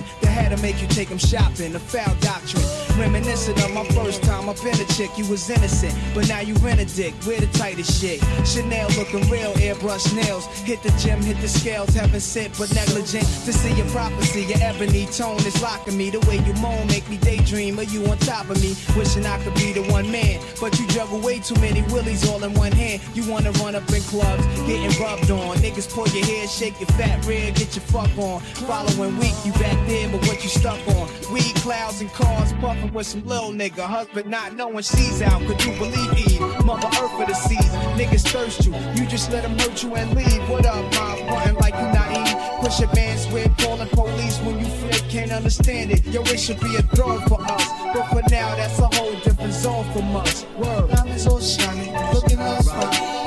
Popping. The had to make you take 'em shopping, the foul doctrine. Reminiscent of my first time up in a chick, you was innocent. But now you rent a dick, we're the tightest shit. Chanel looking real, airbrush nails. Hit the gym, hit the scales, haven't sit but negligent. To see your prophecy, your ebony tone is locking me. The way you moan make me daydream of you on top of me. Wishing I could be the one man. But you juggle way too many willies all in one hand. You wanna run up in clubs, getting rubbed on. Niggas pull your hair, shake your fat rear, get your fuck on. Following week, you back there, but what you stuck on? Weed clouds and cars, puffing with some little nigga. Husband not knowing she's out. Could you believe Eve? Mother Earth for the seas. Niggas thirst you. You just let them hurt you and leave. What up, Miles? Frontin' like you naive. Push your man's with calling police when you flip. Can't understand it. Yo, it should be a throne for us. But for now, that's a whole different zone from us. Word. Diamonds all shining, looking all fine.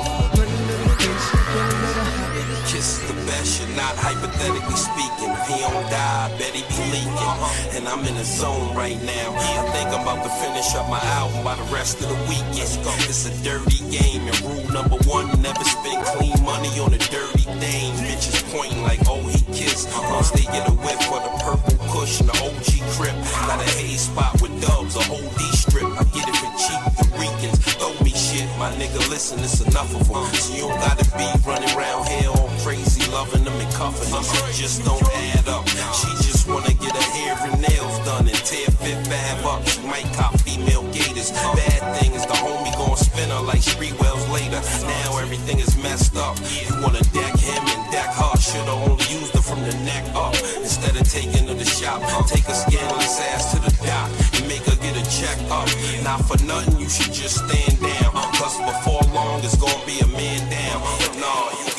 Not hypothetically speaking. He don't die, bet he be leaking. And I'm in a zone right now. I think I'm about to finish up my album by the rest of the weekend. It's a dirty game, and rule number one, never spend clean money on a dirty dame. Bitches pointing like, oh, he kissed. Once they get a whiff for the purple kush and the OG crip. Got a haze spot with dubs, a whole D strip. I get it for cheap, the Ricans. Throw me my nigga, listen, it's enough of them. So you don't gotta be running around here all crazy, loving them and cuffing them. It just don't add up. She just wanna get her hair and nails done and tear fit fab up. She might cop female gators. Bad thing is the homie gon' spin her like street wells later. Now everything is messed up. You wanna deck him and deck her. Should've only used her from the neck up. Instead of taking her to the shop, take her scandalous ass to the dock and make her get a check up. Not for nothing, you should just stand down. Be a man down. Nah, you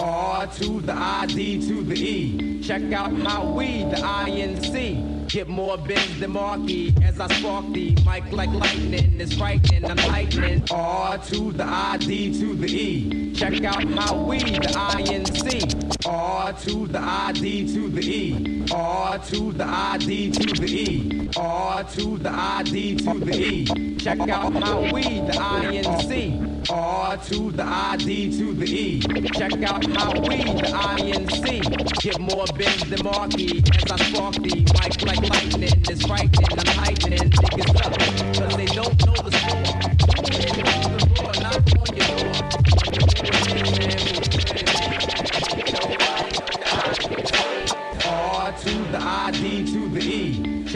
R to the I, D to the E. Check out how we, the I and the C, get more bends than Marky as I spark the mic like lightning. It's frightening, I'm lightning. R to the I, D to the E. Check out how we, the I and the C. R to the I, D to the E. R to the I, D to the E. R to the I, D to the E. Check out how we, the I and the C. R to the I, D to the E. Check out how we, the INC. get more bends than Marky as I spark the mic like lightning. It's frightening, I'm heightening niggas up, cause they don't know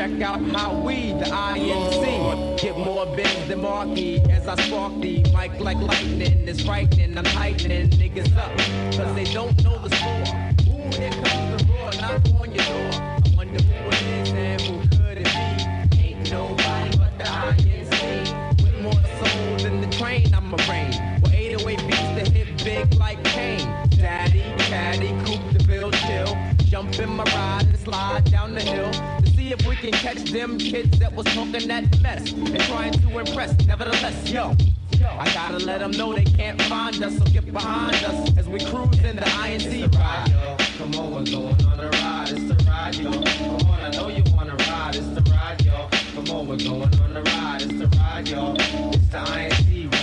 Check out how we, the INC, get more bends than Marky as I spark the mic like lightning. It's frightening, I'm heightening niggas up, cause they don't know the score. Ooh, here comes the roar, knock on your door. I wonder who it is and who could it be? Ain't nobody but the INC. With more soul than the train, I'm a rain. With 808 beats that hit big like Kane. Daddy, caddy, coupe the bill chill. Jump in my ride and slide down the hill see if we can catch them kids that was talking that mess and trying to impress. Nevertheless, yo. I gotta let them know they can't find us, so get behind us as we cruise in the INT ride. Come on, we're going on a ride, it's the ride, yo. Come on, I know you wanna ride, it's the ride, yo. Come on, we're going on a ride, it's the ride, yo. It's the INT ride.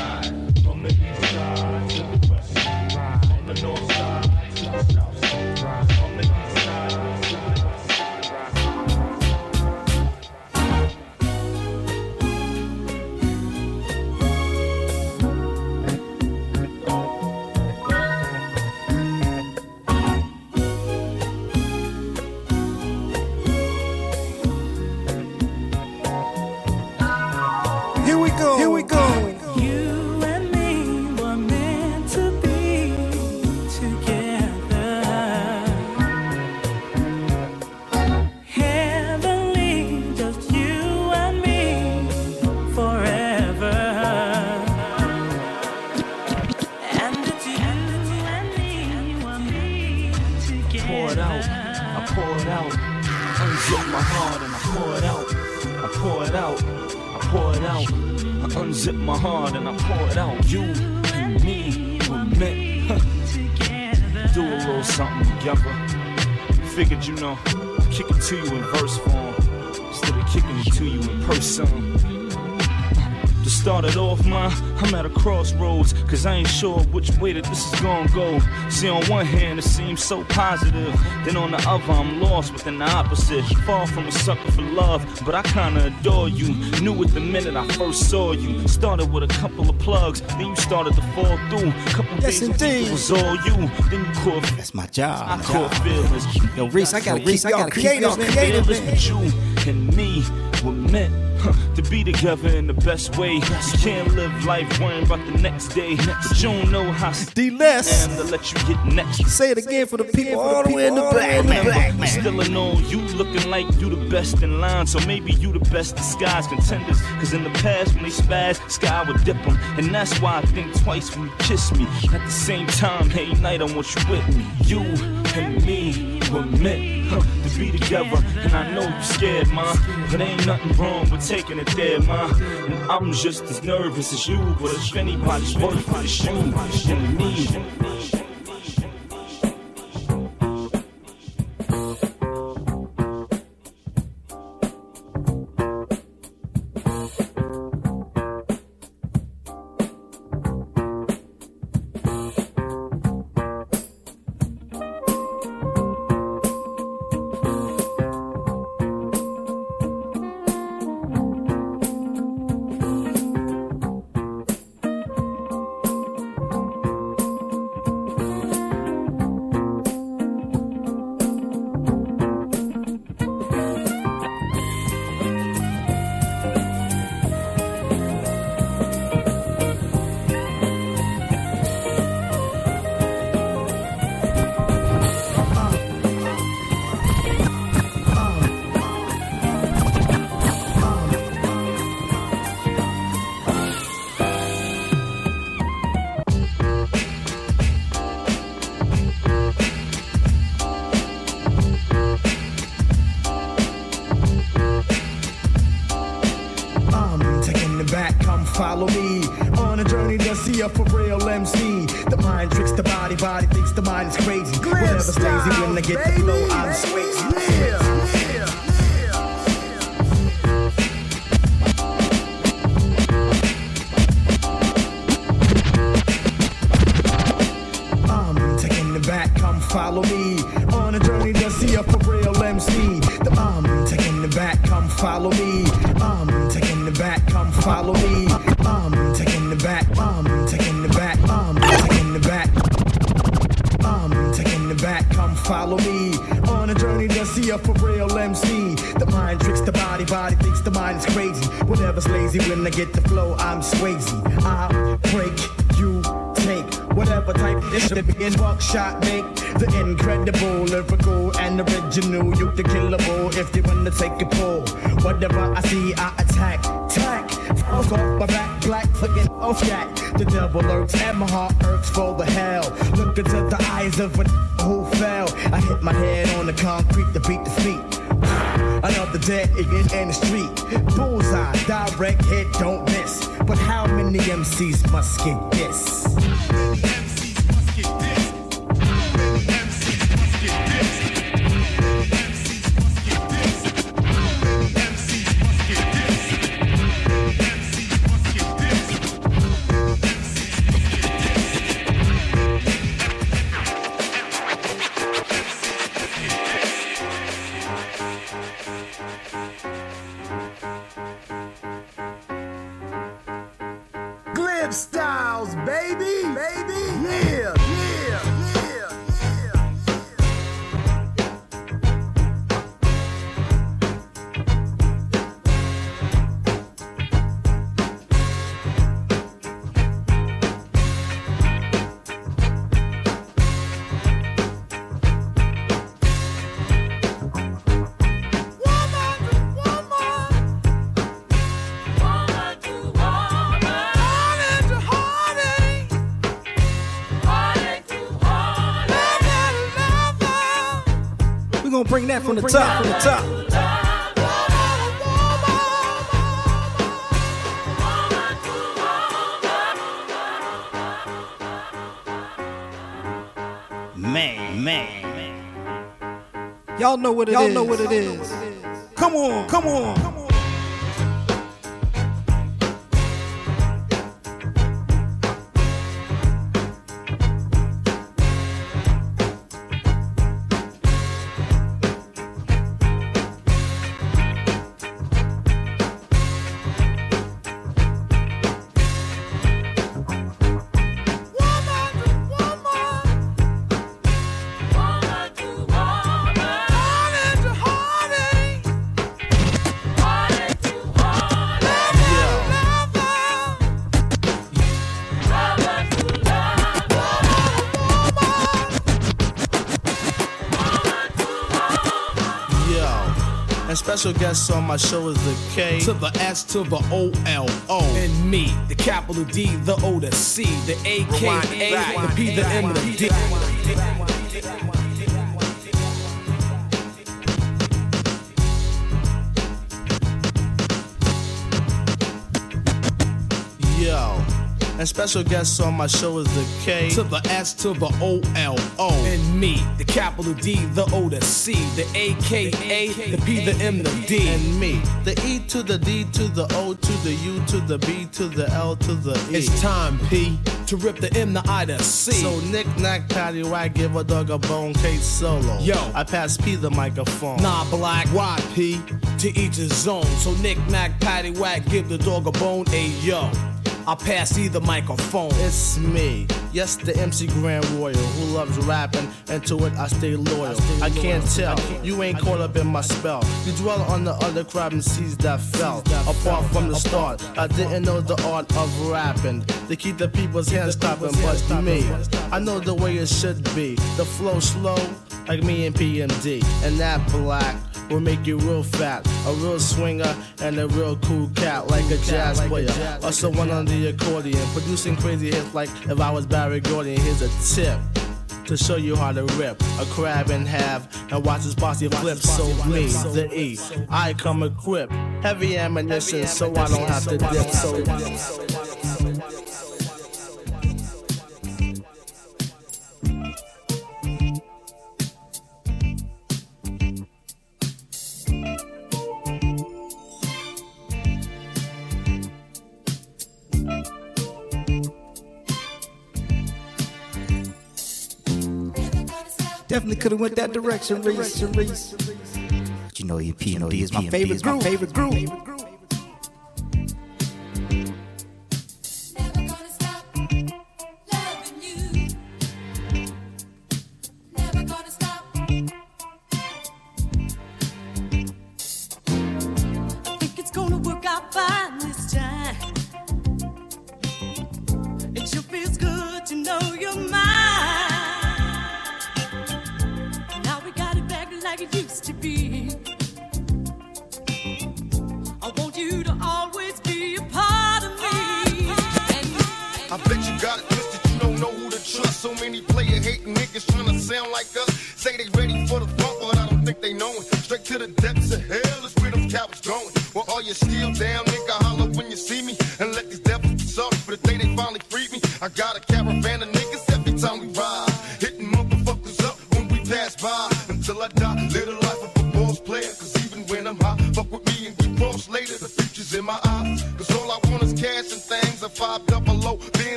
Sure which way that this is gonna go. See, on one hand, it seems so positive, then on the other, I'm lost within the opposite. Far from a sucker for love, but I kinda adore you. Knew it the minute I first saw you. Started with a couple of plugs, then you started to fall through. Couple Yes, days indeed. it was all you. Then you caught That's my job. I caught feelings. Yo, Reese, I gotta keep y'all gotta creative, y'all man. creative, man. But you and me were meant huh, to be together in the best way. You can't live life worrying about the next day. But you don't know how D-less. and to let you get next. Say it again for the people all the way in the back, man. Still in on you looking like you the best in line. So maybe you the best disguised contenders. Cause in the past when they spaz, sky would dip them. And that's why I think twice when you kiss me. At the same time, hey night, I want you with me. You and me were meant huh, to be together. And I know you scared, ma. But ain't nothing wrong with taking it there, ma. Uh. And I'm just as nervous as you. But if anybody's worth it, it's you and me. Follow me. On a journey to see a for real MC. The I'm taking the back, come follow me. I'm taking the back, come follow me. I'm taking the back, I'm taking the back, I'm taking the back. I'm taking the back, come follow me. On a journey to see a for real MC. The mind tricks the body, body thinks the mind is crazy. Whatever's lazy when I get the flow, I'm swayzy. I break. This to begin buckshot make the incredible, lyrical and original. You the killable if you wanna take a pull. Whatever I see, I attack, tack. Fuck off my back, black flicking off that. The devil lurks and my heart irks for the hell. Look into the eyes of a who fell. I hit my head on the concrete to beat the feet. Another dead idiot in the street. Bullseye, direct hit, don't miss. But how many MCs must get this? bring that from the top, from the top. Man, man, man. Y'all know what it Y'all is. know what it is. Come on, come on. Come on. Special guest on my show is the K To the S to the O L O. And me, the capital D, the O, the C, the A, K, Rewind the P, the M, the D. And special guest on my show is the K To the S to the O L O. And me, the capital D, the O, the C, the A, K, A, the P, the M, the D. and me. The E to the D to the O to the U to the B to the L to the E. It's time, P, to rip the M, the I, the C. So knick knack patty whack, give a dog a bone, K solo. Yo. I pass P the microphone. Nah, black, YP, to each his own. So knick knack, patty whack, give the dog a bone, a yo. I pass either microphone. It's me, yes, the MC Grand Royal who loves rapping, and to it I stay loyal. I can't tell, you ain't caught up in my spell. You dwell on the other crowd and seas that fell. Apart from the start, I didn't know the art of rapping. To keep the people's hands clapping, but me, I know the way it should be. The flow slow, like me and PMD, and that black will make you real fat. A real swinger and a real cool cat, like a jazz player or someone on the accordion, producing crazy hits like if I was Berry Gordy. Here's a tip. To show you how to rip a crab in half and watch his bossy flip. So me, the E, I come equipped, heavy ammunition, so I don't have to dip. So Definitely could have went that direction, Reese. Reese. But you know your PMD is My favorite group. Favorite group.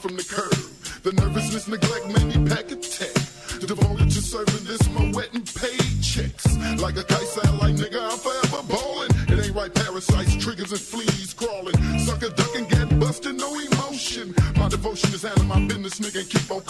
from the curb. The nervousness, neglect made me pack a tech. Devoted to serving this, my wet and paid checks. Like a kaiser, like nigga, I'm forever ballin'. It ain't right, parasites, triggers, and fleas crawling. Sucker duck and get busted, no emotion. My devotion is out of my business, nigga, keep on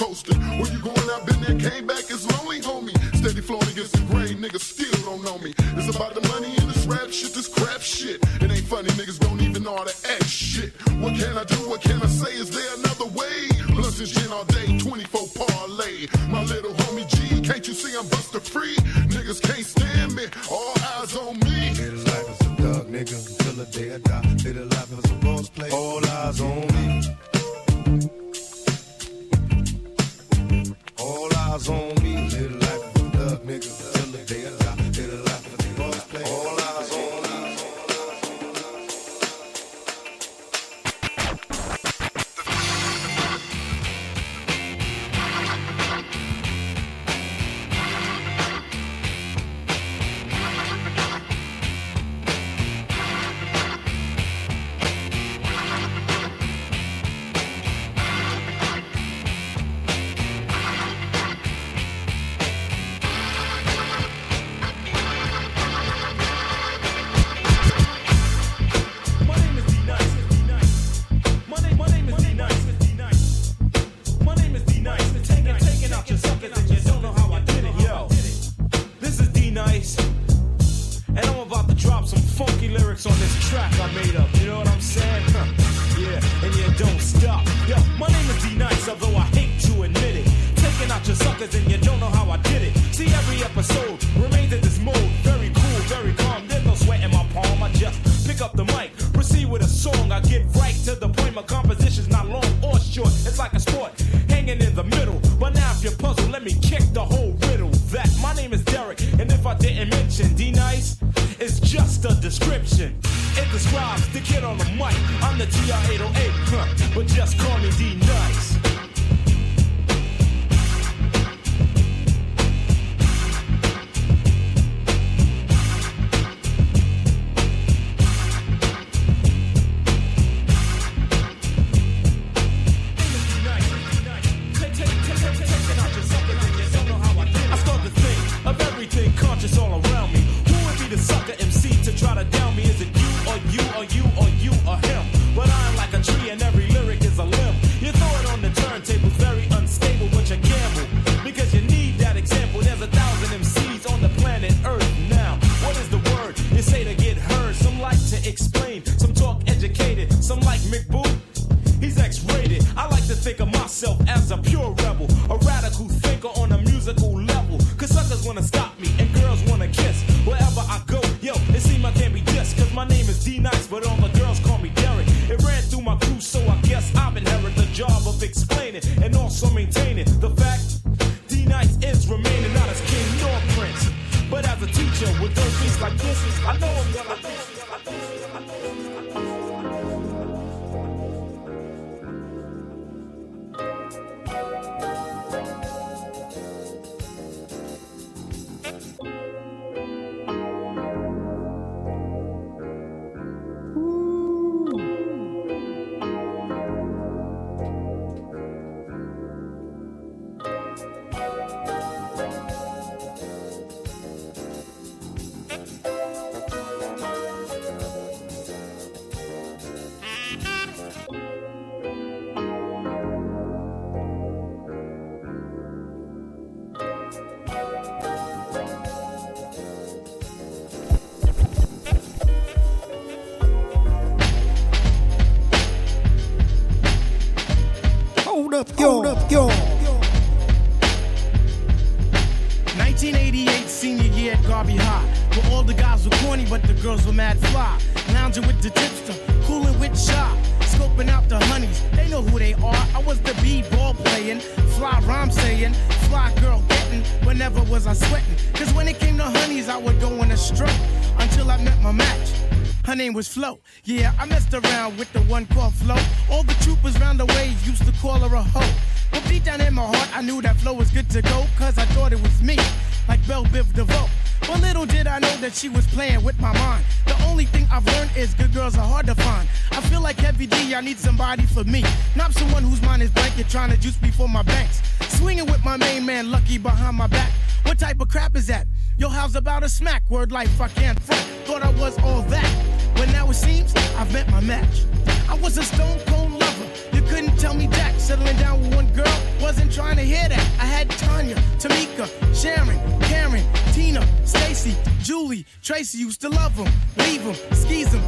Somebody for me. Not someone whose mind is blank. blanket trying to juice me for my banks. Swinging with my main man, Lucky, behind my back. What type of crap is that? Yo, how's about a smack? Word life, I can't front. Thought I was all that. But now it seems I've met my match. I was a stone cold lover. You couldn't tell me Jack. Settling down with one girl, wasn't trying to hear that. I had Tanya, Tamika, Sharon, Karen, Tina, Stacy, Julie, Tracy used to love them, leave them, tease them,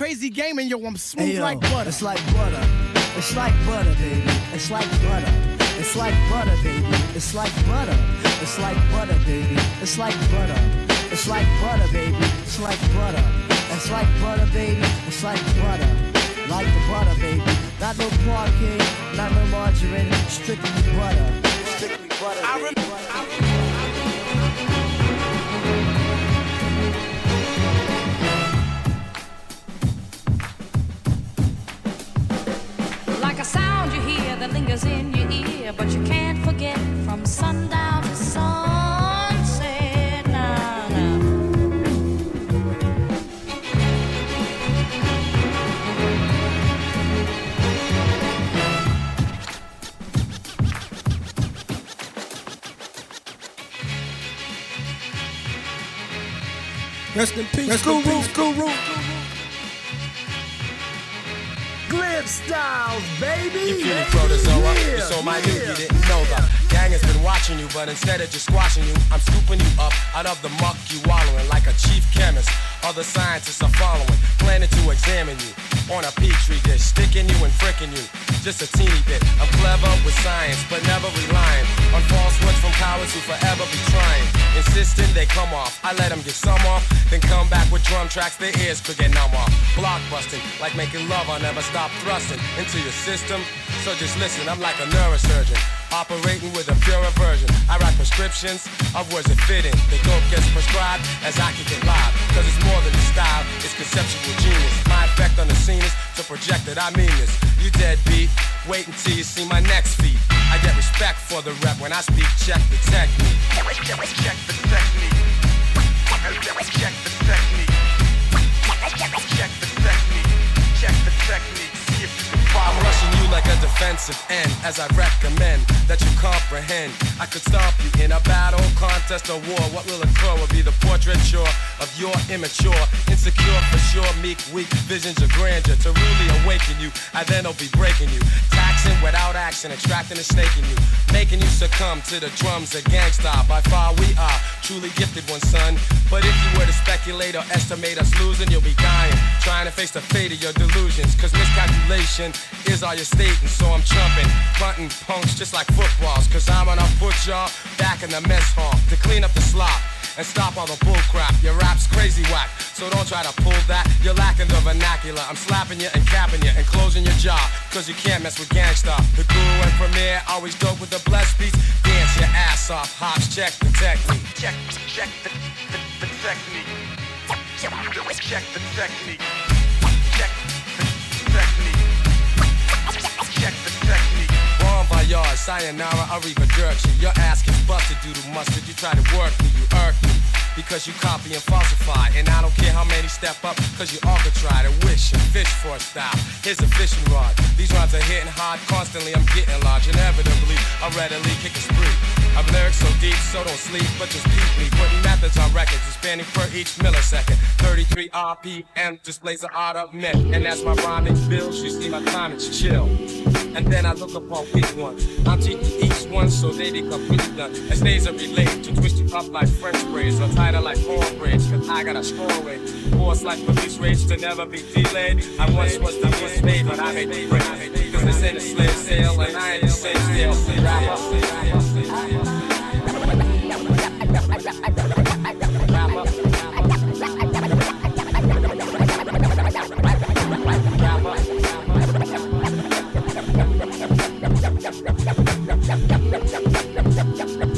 crazy game, and yo, I'm smooth Hey, yo, like butter. It's like butter. It's like butter, baby. It's like butter. It's like butter, baby. It's like butter. It's like butter, baby. It's like butter. It's like butter, baby. It's like butter. It's like butter, baby. It's like butter. Like the butter, baby. Not no Parkay, not no margarine, strictly butter. But instead of just squashing you, I'm scooping you up out of the muck you wallowing like a chief chemist. Other scientists are following, planning to examine you on a petri dish, sticking you and fricking you. Just a teeny bit. I'm clever with science, but never relying on false words from cowards who forever be trying. Insisting they come off, I let them get some off, then come back with drum tracks their ears could get numb off. Blockbusting, like making love, I'll never stop thrusting into your system. So just listen, I'm like a neurosurgeon. Operating with a pure aversion. I write prescriptions of words that fit in. The dope gets prescribed as I kick it live. Cause it's more than a style, it's conceptual genius. My effect on the scene is to project that I mean this. You deadbeat, wait until you see my next feat. I get respect for the rep when I speak, check the technique. Check the technique. Check the technique. Check the technique. Check the technique. See if you can follow. I'm rushing you like a defensive end as I recommend that you comprehend. I could stomp you in a battle, contest, or war. What will occur will be the portraiture of your immature, insecure for sure, meek, weak visions of grandeur to really awaken you. I then will be breaking you, taxing without action, extracting and snaking you, making you succumb to the drums of gangsta. By far we are truly gifted one son. But if you were to speculate or estimate us losing, you'll be dying, trying to face the fate of your delusions. Cause miscalculation is all you're stating, so I'm trumping, bunting punks just like footballs. Cause I'm gonna put y'all back in the mess hall to clean up the slop. And stop all the bull crap. Your rap's crazy whack. So don't try to pull that. You're lacking the vernacular. I'm slapping you and capping you and closing your jaw. Cause you can't mess with Gang Starr. The guru and premier always dope with the blessed beats. Dance your ass off. Hops, check the technique. Check, check the, the, the technique. Check the technique. Check the technique. Bon voyage, sayonara, arrivederci. Your ass gets busted due to mustard. You try to work me, you irk me. Because you copy and falsify. And I don't care how many step up, cause you all could try to wish and fish for a style. Here's a fishing rod. These rhymes are hitting hard constantly. I'm getting large. Inevitably, I readily kick a spree. I've lyrics so deep, so don't sleep, but just peep me. Putting methods on records, expanding per each millisecond. 33 RPM displays the art of myth. And that's my rhyming bills. You see my it's chill. And then I look upon weak ones. I'm teaching each one so they become really done. As days are relayed to twist you up like French braids tighter like Corbridge. I got a score with force like police rage to never be delayed. I once was the worst made, but I made the break. Cause this a slave sale and I ain't the same still. Rapper.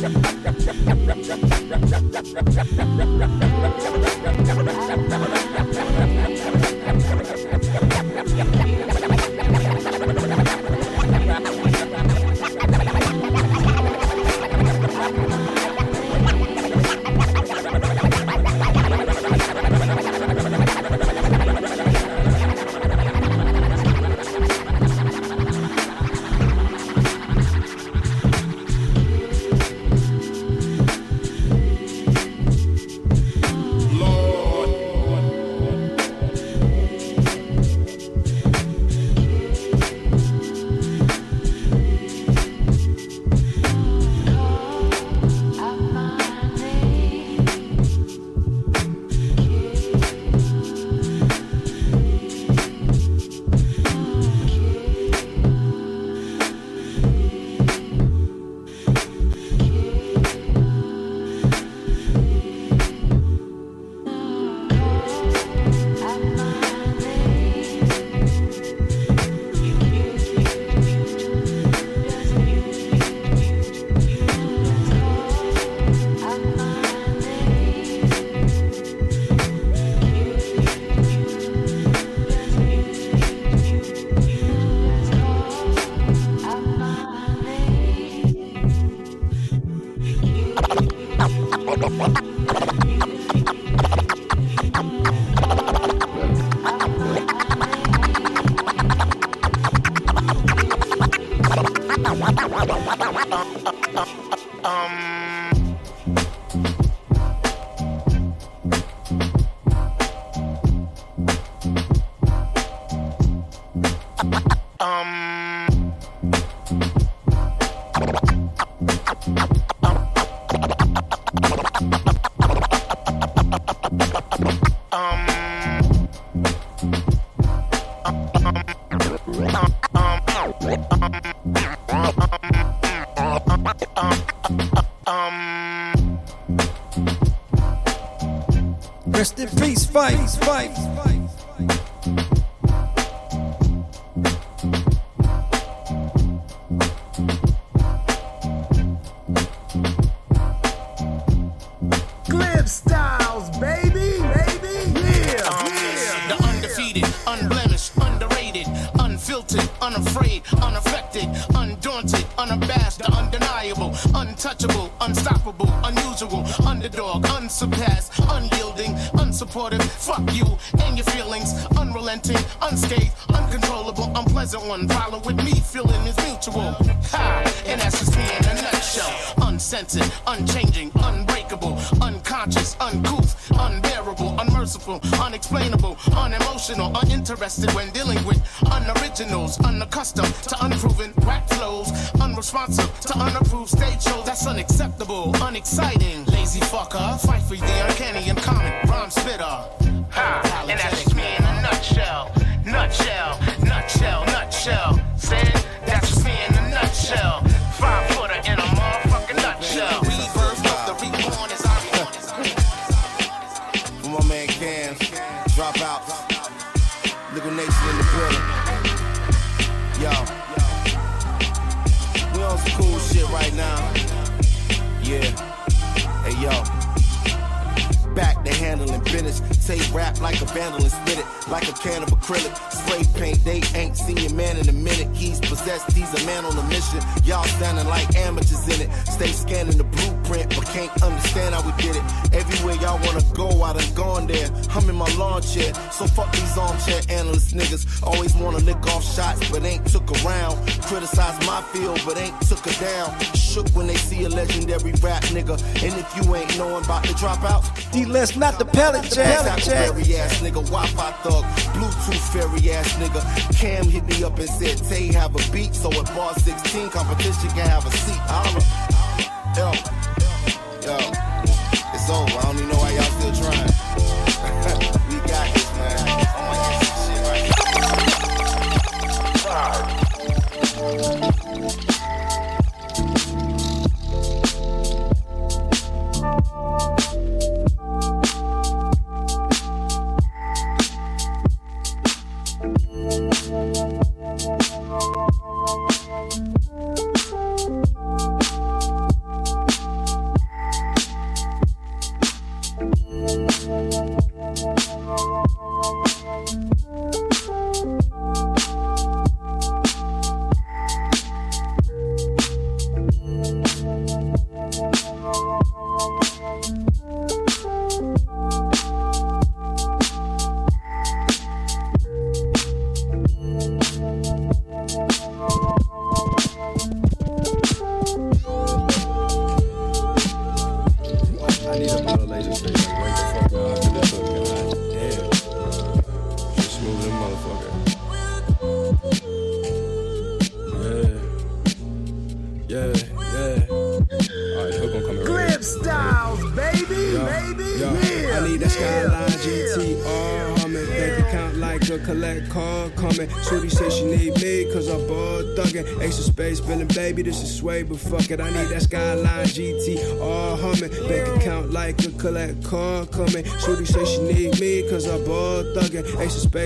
Rapper. Rest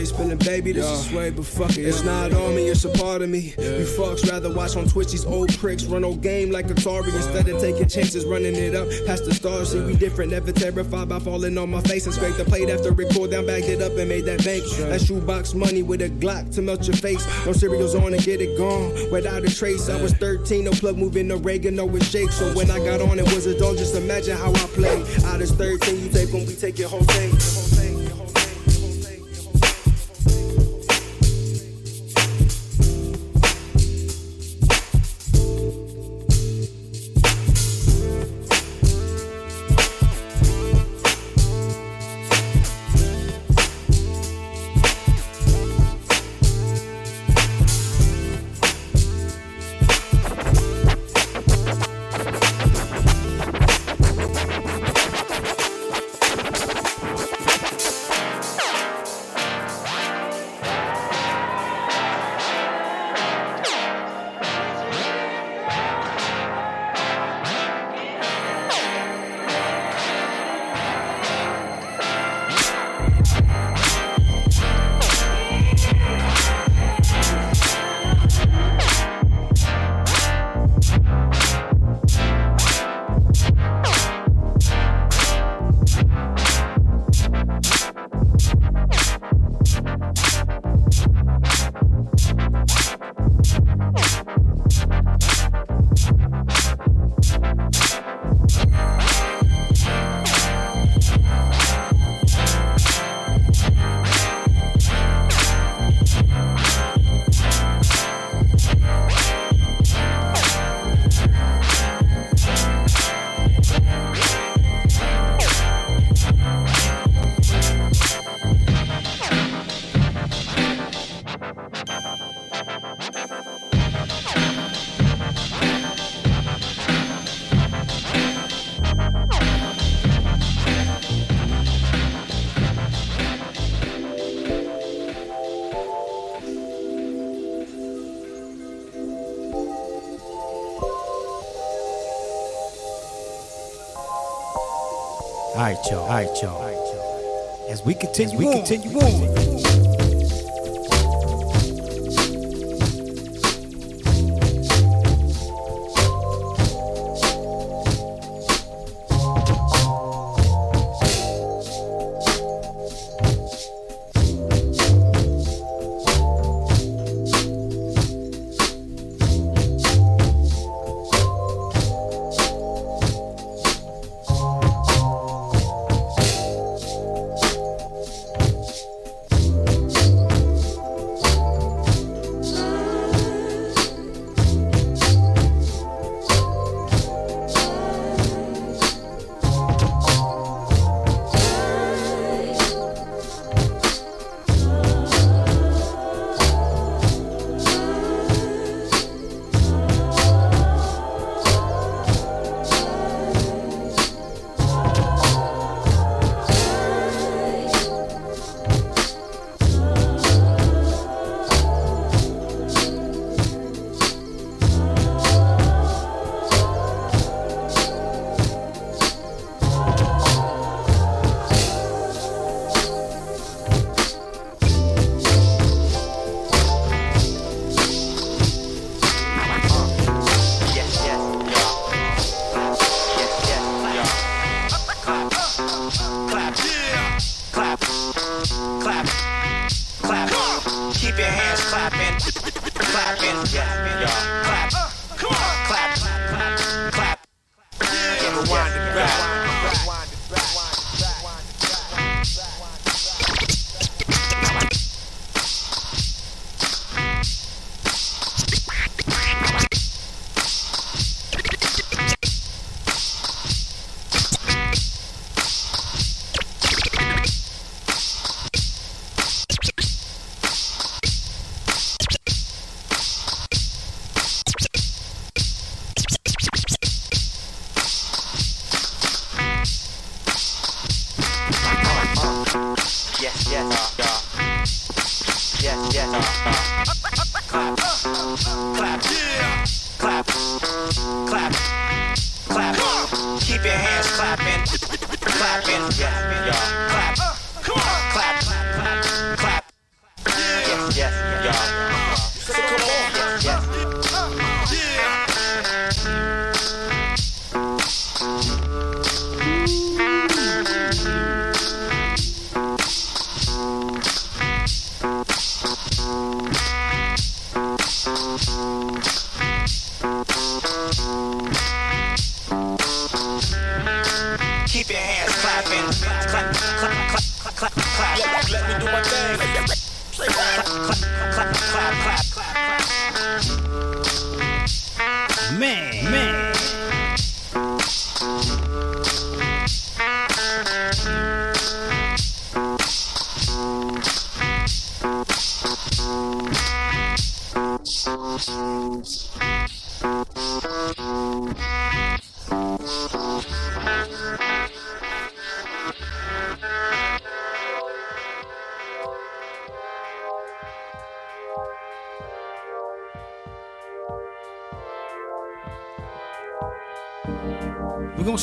Ace of spilling, baby, this is sway, but fuck it. It's not on me, it's a part of me. You fucks rather watch on Twitch these old pricks run old game like Atari instead of taking chances running it up past the stars. See, we different, never terrified by falling on my face and scrape the plate after it cooled down, bagged it up and made that bank. That shoebox money with a Glock to melt your face. No cereals on and get it gone without a trace. I was 13, no plug moving, no Reagan, no it shake. So when I got on, it was a dog. Just imagine how I play. Out of 13, you take when we take your whole thing. All right, y'all. As we continue, we continue on.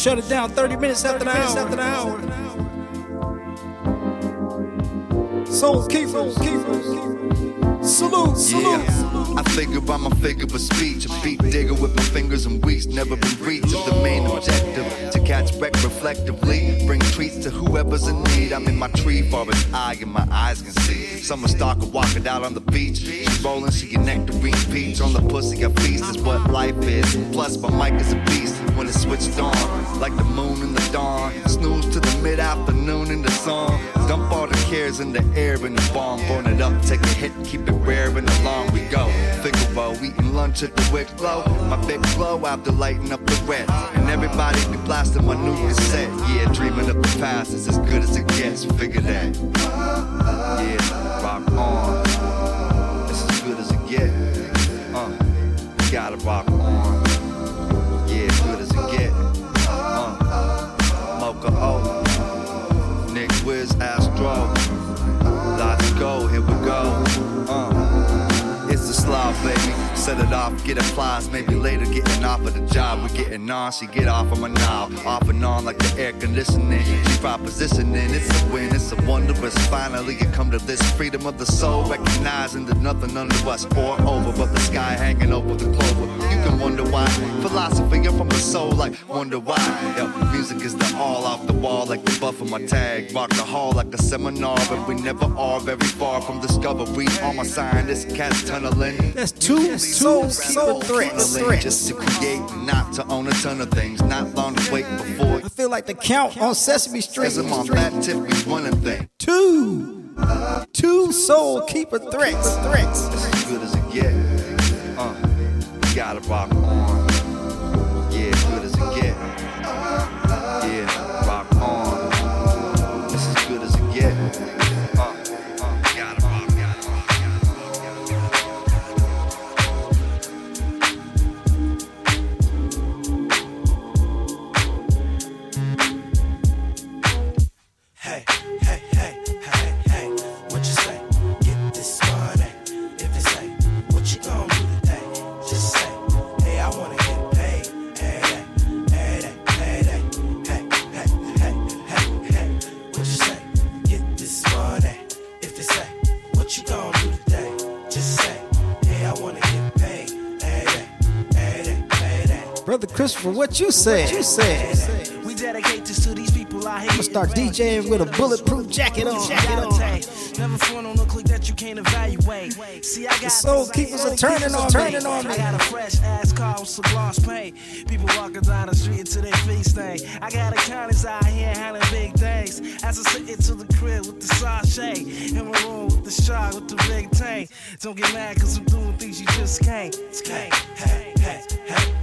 Shut it down 30 minutes after the hour. Soul keepers, keepers. Salute, salute. Yeah, I figure by my figure of speech. A beat digger with my fingers and weeks never been reached. Is the main objective to catch wreck reflectively. Bring treats to whoever's in need. I'm in my tree forest eye and my eyes can see. Summer stalker walking out on the beach. She rolling, she get nectarine peach on the pussy. I feast is what life is. Plus, my mic is a beast when it's switched on. Like the moon in the dawn. Snooze to the mid afternoon in the sun. Dump all the cares in the air in the bomb. Burn it up, take a hit, keep it rare, and along we go. Figaro, eating lunch at the wick glow. My big glow after lighting up the red. And everybody be blasting my new cassette. Yeah, dreaming of the past is as good as it gets. Figure that. Yeah, rock on. It's as good as it gets. Uh, gotta rock on. Set it off, get applause. Maybe later getting off of the job. We're getting on, she get off of my knob. Off and on like the air conditioning. She propositioning, it's a win, it's a wondrous. Finally, you come to this freedom of the soul. Recognizing that nothing under us or over but the sky hanging over the clover. You can wonder why. Philosophy, I'm from the soul, like wonder why. Yo, music is the all off the wall, like the buff of my tag. Rock the hall like a seminar, but we never are very far from discovery. All my scientists cats tunneling. That's two soul soul threats. Just to create, not to own a ton of things. Not long to wait before. I feel like the count on Sesame Street. As I'm on that tip, we running thing. Two. Two soul keeper threats. Threats. As good as it gets. Uh, gotta rock on. Christopher, what you said? You said. We dedicate this to these people out here. I'ma start DJing with a bulletproof jacket on. Jacket on. Never front on a click that you can't evaluate. See, I got The soul keepers are turning on turning on me. I got a fresh ass car with some gloss paint. People walking down the street to their feet stain. I got accountants out here handling big things. As I sit into the crib with the sachet. In my room with the shark with the big tank. Don't get mad cause I'm doing things you just can't. Hey, hey, hey, hey, hey.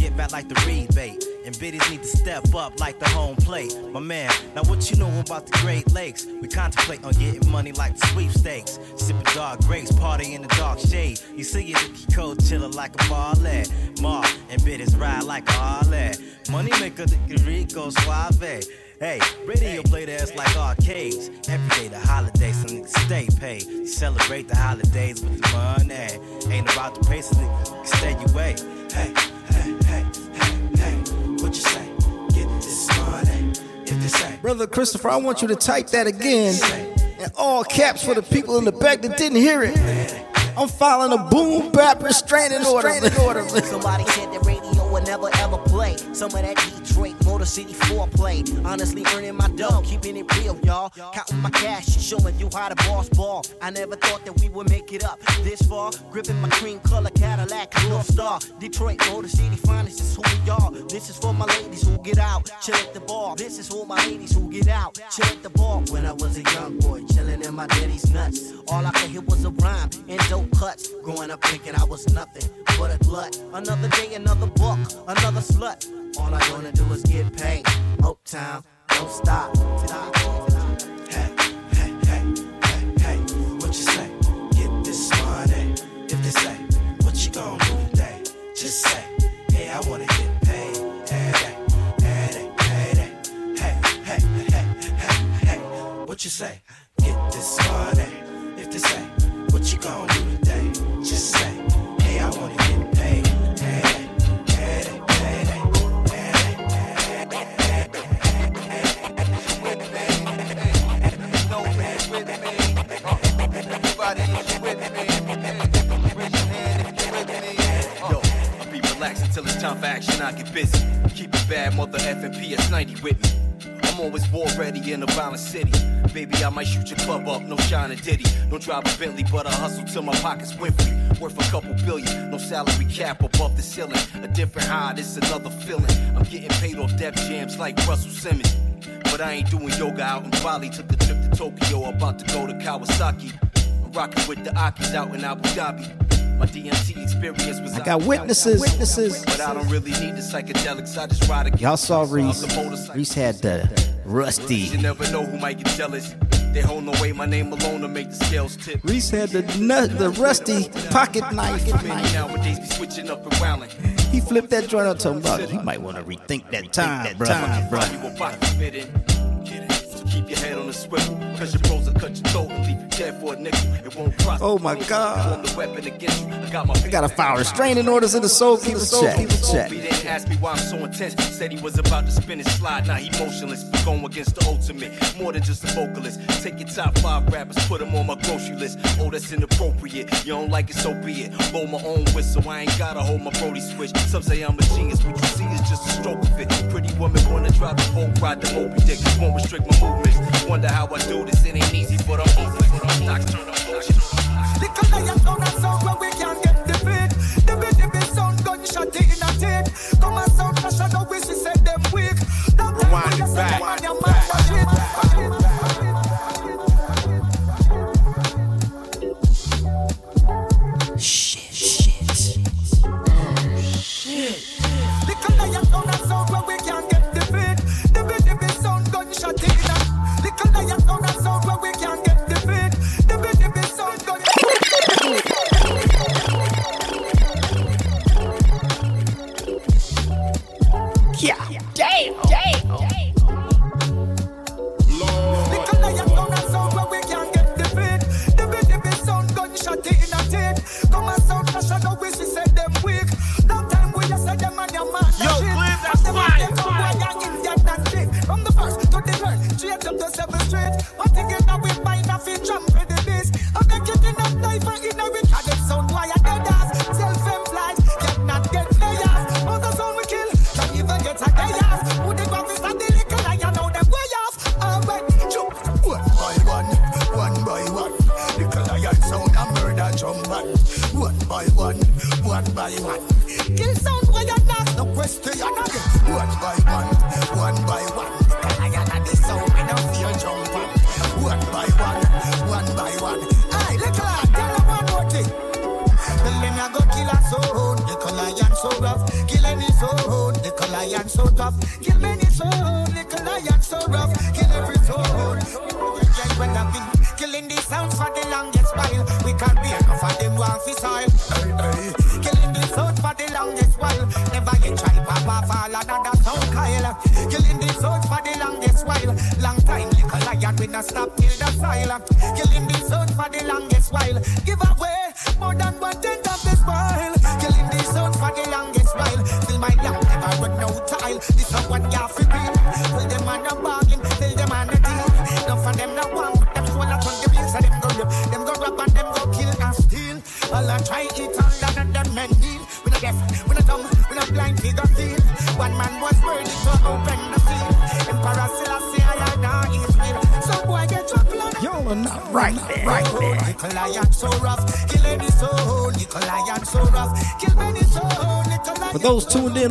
back like the rebate. and biddies need to step up like the home plate. My man, now what you know about the Great Lakes? We contemplate on getting money like the sweepstakes. Sipping dark grapes, party in the dark shade. You see it at the cold chillin' like a ballet. Ma and biddies ride like a Harley. Money maker, the Rico Suave. Hey, radio play the ass like arcades. Every day the holidays, some niggas stay paid. Celebrate the holidays with the money. Ain't about the pace, niggas stay away. Hey, Brother Christopher, I want you to type that again in all caps for the people in the back that didn't hear it. I'm filing a boom bap restraining order. order. Somebody said the radio would never ever play. Some of that Detroit Motor City foreplay. Honestly, earning my dough, keeping it real, y'all. Counting my cash, showing you how the boss ball. I never thought that we would make it up this far. Gripping my cream color Cadillac, North Star. Detroit Motor City finest, this is who we are. This is for my ladies who get out, chill at the bar. This is for my ladies who get out, chill at the bar. When I was a young boy, chilling in my daddy's nuts. All I could hear was a rhyme and dope cuts. Growing up thinking I was nothing but a glut. Another day, another buck, another slut. All I wanna do is get paid. Uptown, don't stop. Hey, hey, hey, hey, hey. What you say? Get this money. If they say, what you gonna do today? Just say, hey, I wanna get paid. Hey, hey, hey, hey, hey. What you say? Get this money. If they say, what you gonna do until it's time for action. I get busy. Keep it bad, mother F and PS 90 with me. I'm always war ready in a violent city. Baby, I might shoot your club up, no shine and ditty. Don't drive a Bentley, but I hustle till my pockets win free. Worth a couple billion, no salary cap above the ceiling. A different high, this another feeling. I'm getting paid off def jams like Russell Simmons. But I ain't doing yoga out in Bali. Took a trip to Tokyo, about to go to Kawasaki. I'm rocking with the Akis out in Abu Dhabi. My DMT experience was I got witnesses. Witnesses. But I don't really need the psychedelics. I just ride a Y'all saw Reese. Reese had the rusty. You never know who might get jealous. They hold no way my name alone to make the scales tip. Reese had the nut, the rusty pocket knife. Nowadays be switching up and wilding. He flipped that joint up to him. You might want to rethink that time, bro. Time, bro. Keep your head on the swivel. Cause your bros will cut your throat and leave you dead for a nickel. It won't prosper. Oh my God. The weapon against you. I got my I got to file restraining orders in the soul keeper check. check. He didn't ask me why I'm so intense. Said he was about to spin his slide. Now he motionless. We going against the ultimate. More than just a vocalist. Take your top five rappers, put them on my grocery list. Oh, that's inappropriate. You don't like it, so be it. Blow my own whistle. I ain't gotta hold my Brody switch. Some say I'm a genius. What you see is just a stroke of it. Pretty woman wanna drive the boat, ride the Moby Dick. Won't restrict my movements. Wonder how I do this. It ain't easy for the hopeless. Stocks turn up. Little lion sound and sound where we can get the beat. The beat, the beat sound gunshot in a teeth. Come and sound crash and the wish we them weak. Don't Rewind it back. man, your man for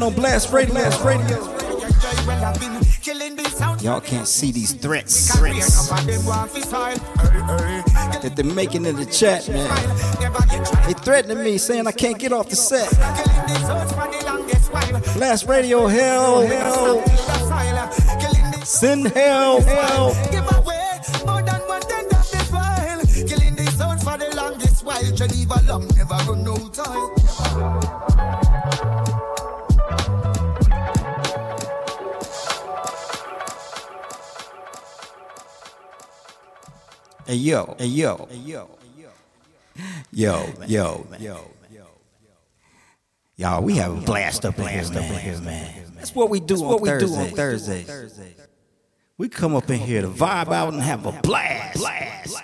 those on Blast Radio, Blast Radio, well, I've been killing these sounds. y'all can't see these threats, threats enough of them want fi soil. Hey, hey. that they're making in the chat, man. Never get tried. They threatening me, saying I can't get off the set. Killing these sounds for the longest while. Blast Radio, hell, hell, send hell, hell. Yo, hey yo, hey yo, yo, yo, yo, Y'all, we have a blast up in here, man. That's what we do on what we do Thursday. on Thursdays. We come up in here to vibe out and have a blast. blast.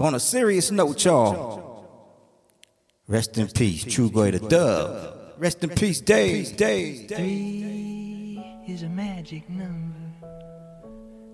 On a serious note, y'all. Rest in peace, Trugoy the Dove. Rest in peace, Days, Days, Days. Three is a magic number.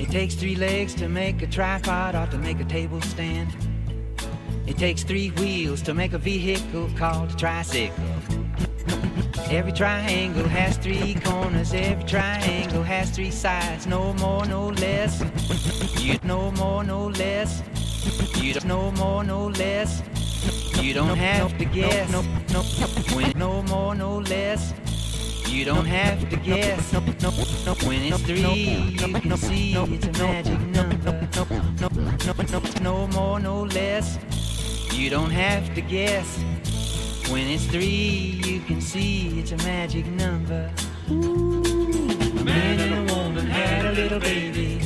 It takes three legs to make a tripod or to make a table stand. It takes three wheels to make a vehicle called a tricycle. Every triangle has three corners, every triangle has three sides, no more, no less. You no more, no less. You don't no more, no less. You don't have to guess. No, no, when no more, no less. You don't have to guess. No, no, no, when it's three, you can see it's a magic number. No, no, no, no, no more, no less. You don't have to guess. When it's three, you can see it's a magic number. A man and a woman had a little baby.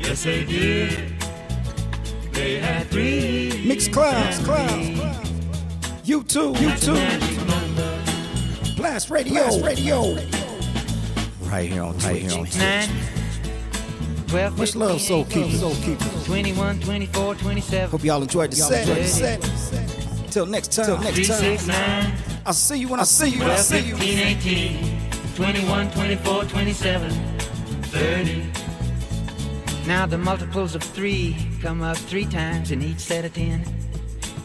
Yes, they did. They had three. Mix clouds, clouds. You too, you too. Blast Radio, Blast Radio. Right here on right here on Nine, 12, Much love, Soul Keepers. Soul Keepers. 21, 24, 27. Hope y'all enjoyed the Y'all set. enjoyed set. Till next time. Till next time. six. I'll see you when I see you. When I see you. 15, 18, 21, 24, 27, 30. Now the multiples of three come up three times in each set of ten.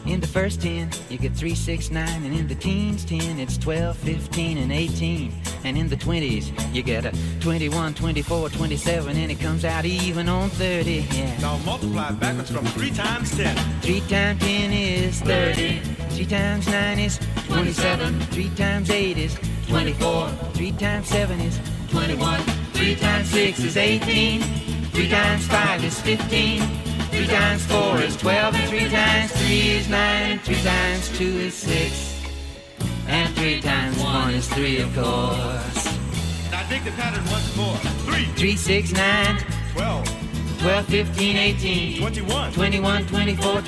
In the first ten, you get three, six, nine, and in the teens, ten, it's 12, 15, and 18. And in the twenties, you get a 21, 24, 27, and it comes out even on 30. Yeah. Now multiply backwards from 3 times 10. 3 times 10 is 30. 3 times 9 is 27. 3 times 8 is 24. 3 times 7 is 21. 3 times 6 is 18. 3 times 5 is 15. 3 times 4 is 12. And 3 times 3 is 9. And 3 times 2 is 6. And 3 times 1 is 3, of course. Now dig the pattern once more. 3, 3, 6, 9, 12, 12, 15, 18, 21, 21, 24,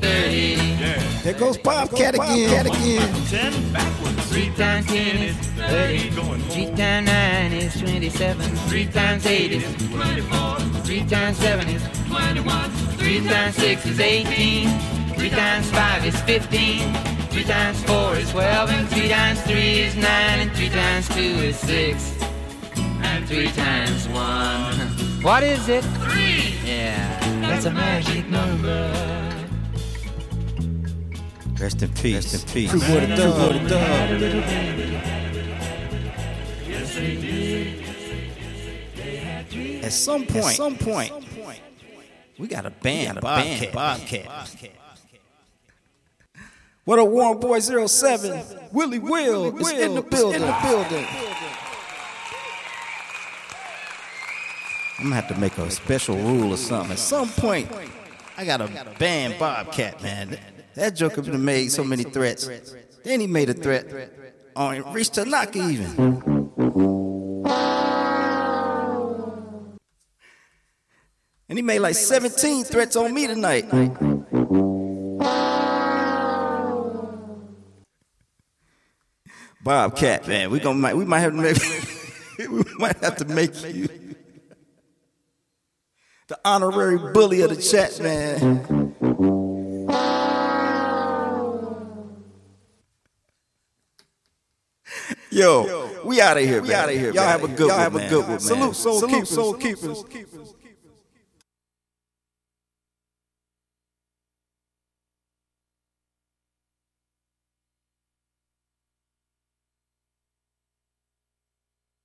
27, 30. There goes Bobcat again. Cat again. 10 backwards. 3 times 10 is 30. 3 times 9 is 27. 3 times 8 is 24. 3 times 7 is 21. 3 times 6 is 18. 3 times 5 is 15. Three times four is twelve, and three times three is nine, and three times two is six, and three times one. What is it? Three. Yeah, that's a magic number. Rest in peace. Rest in peace. Free Water Dub. Free Water Dub. Had a little Yes, they did. At some point, At some point, we got a band, got a Bobcat. band, Bobcat. What a Warm Boy 07. Willie Will is in the building. In the building. I'm gonna have to make a special rule or something. At some point, I got a band Bobcat, man. That joker been made so many threats. Then he made a threat on Reach Tanaka even. And he made like 17 threats on me tonight. Bobcat, man, we gonna we might have to make we might have to make you the honorary bully of the chat, man. Yo, we out of here, we man. outta here, Y'all have a good Y'all one, have a man. good one. Salute, soul Salute, keepers. soul keepers.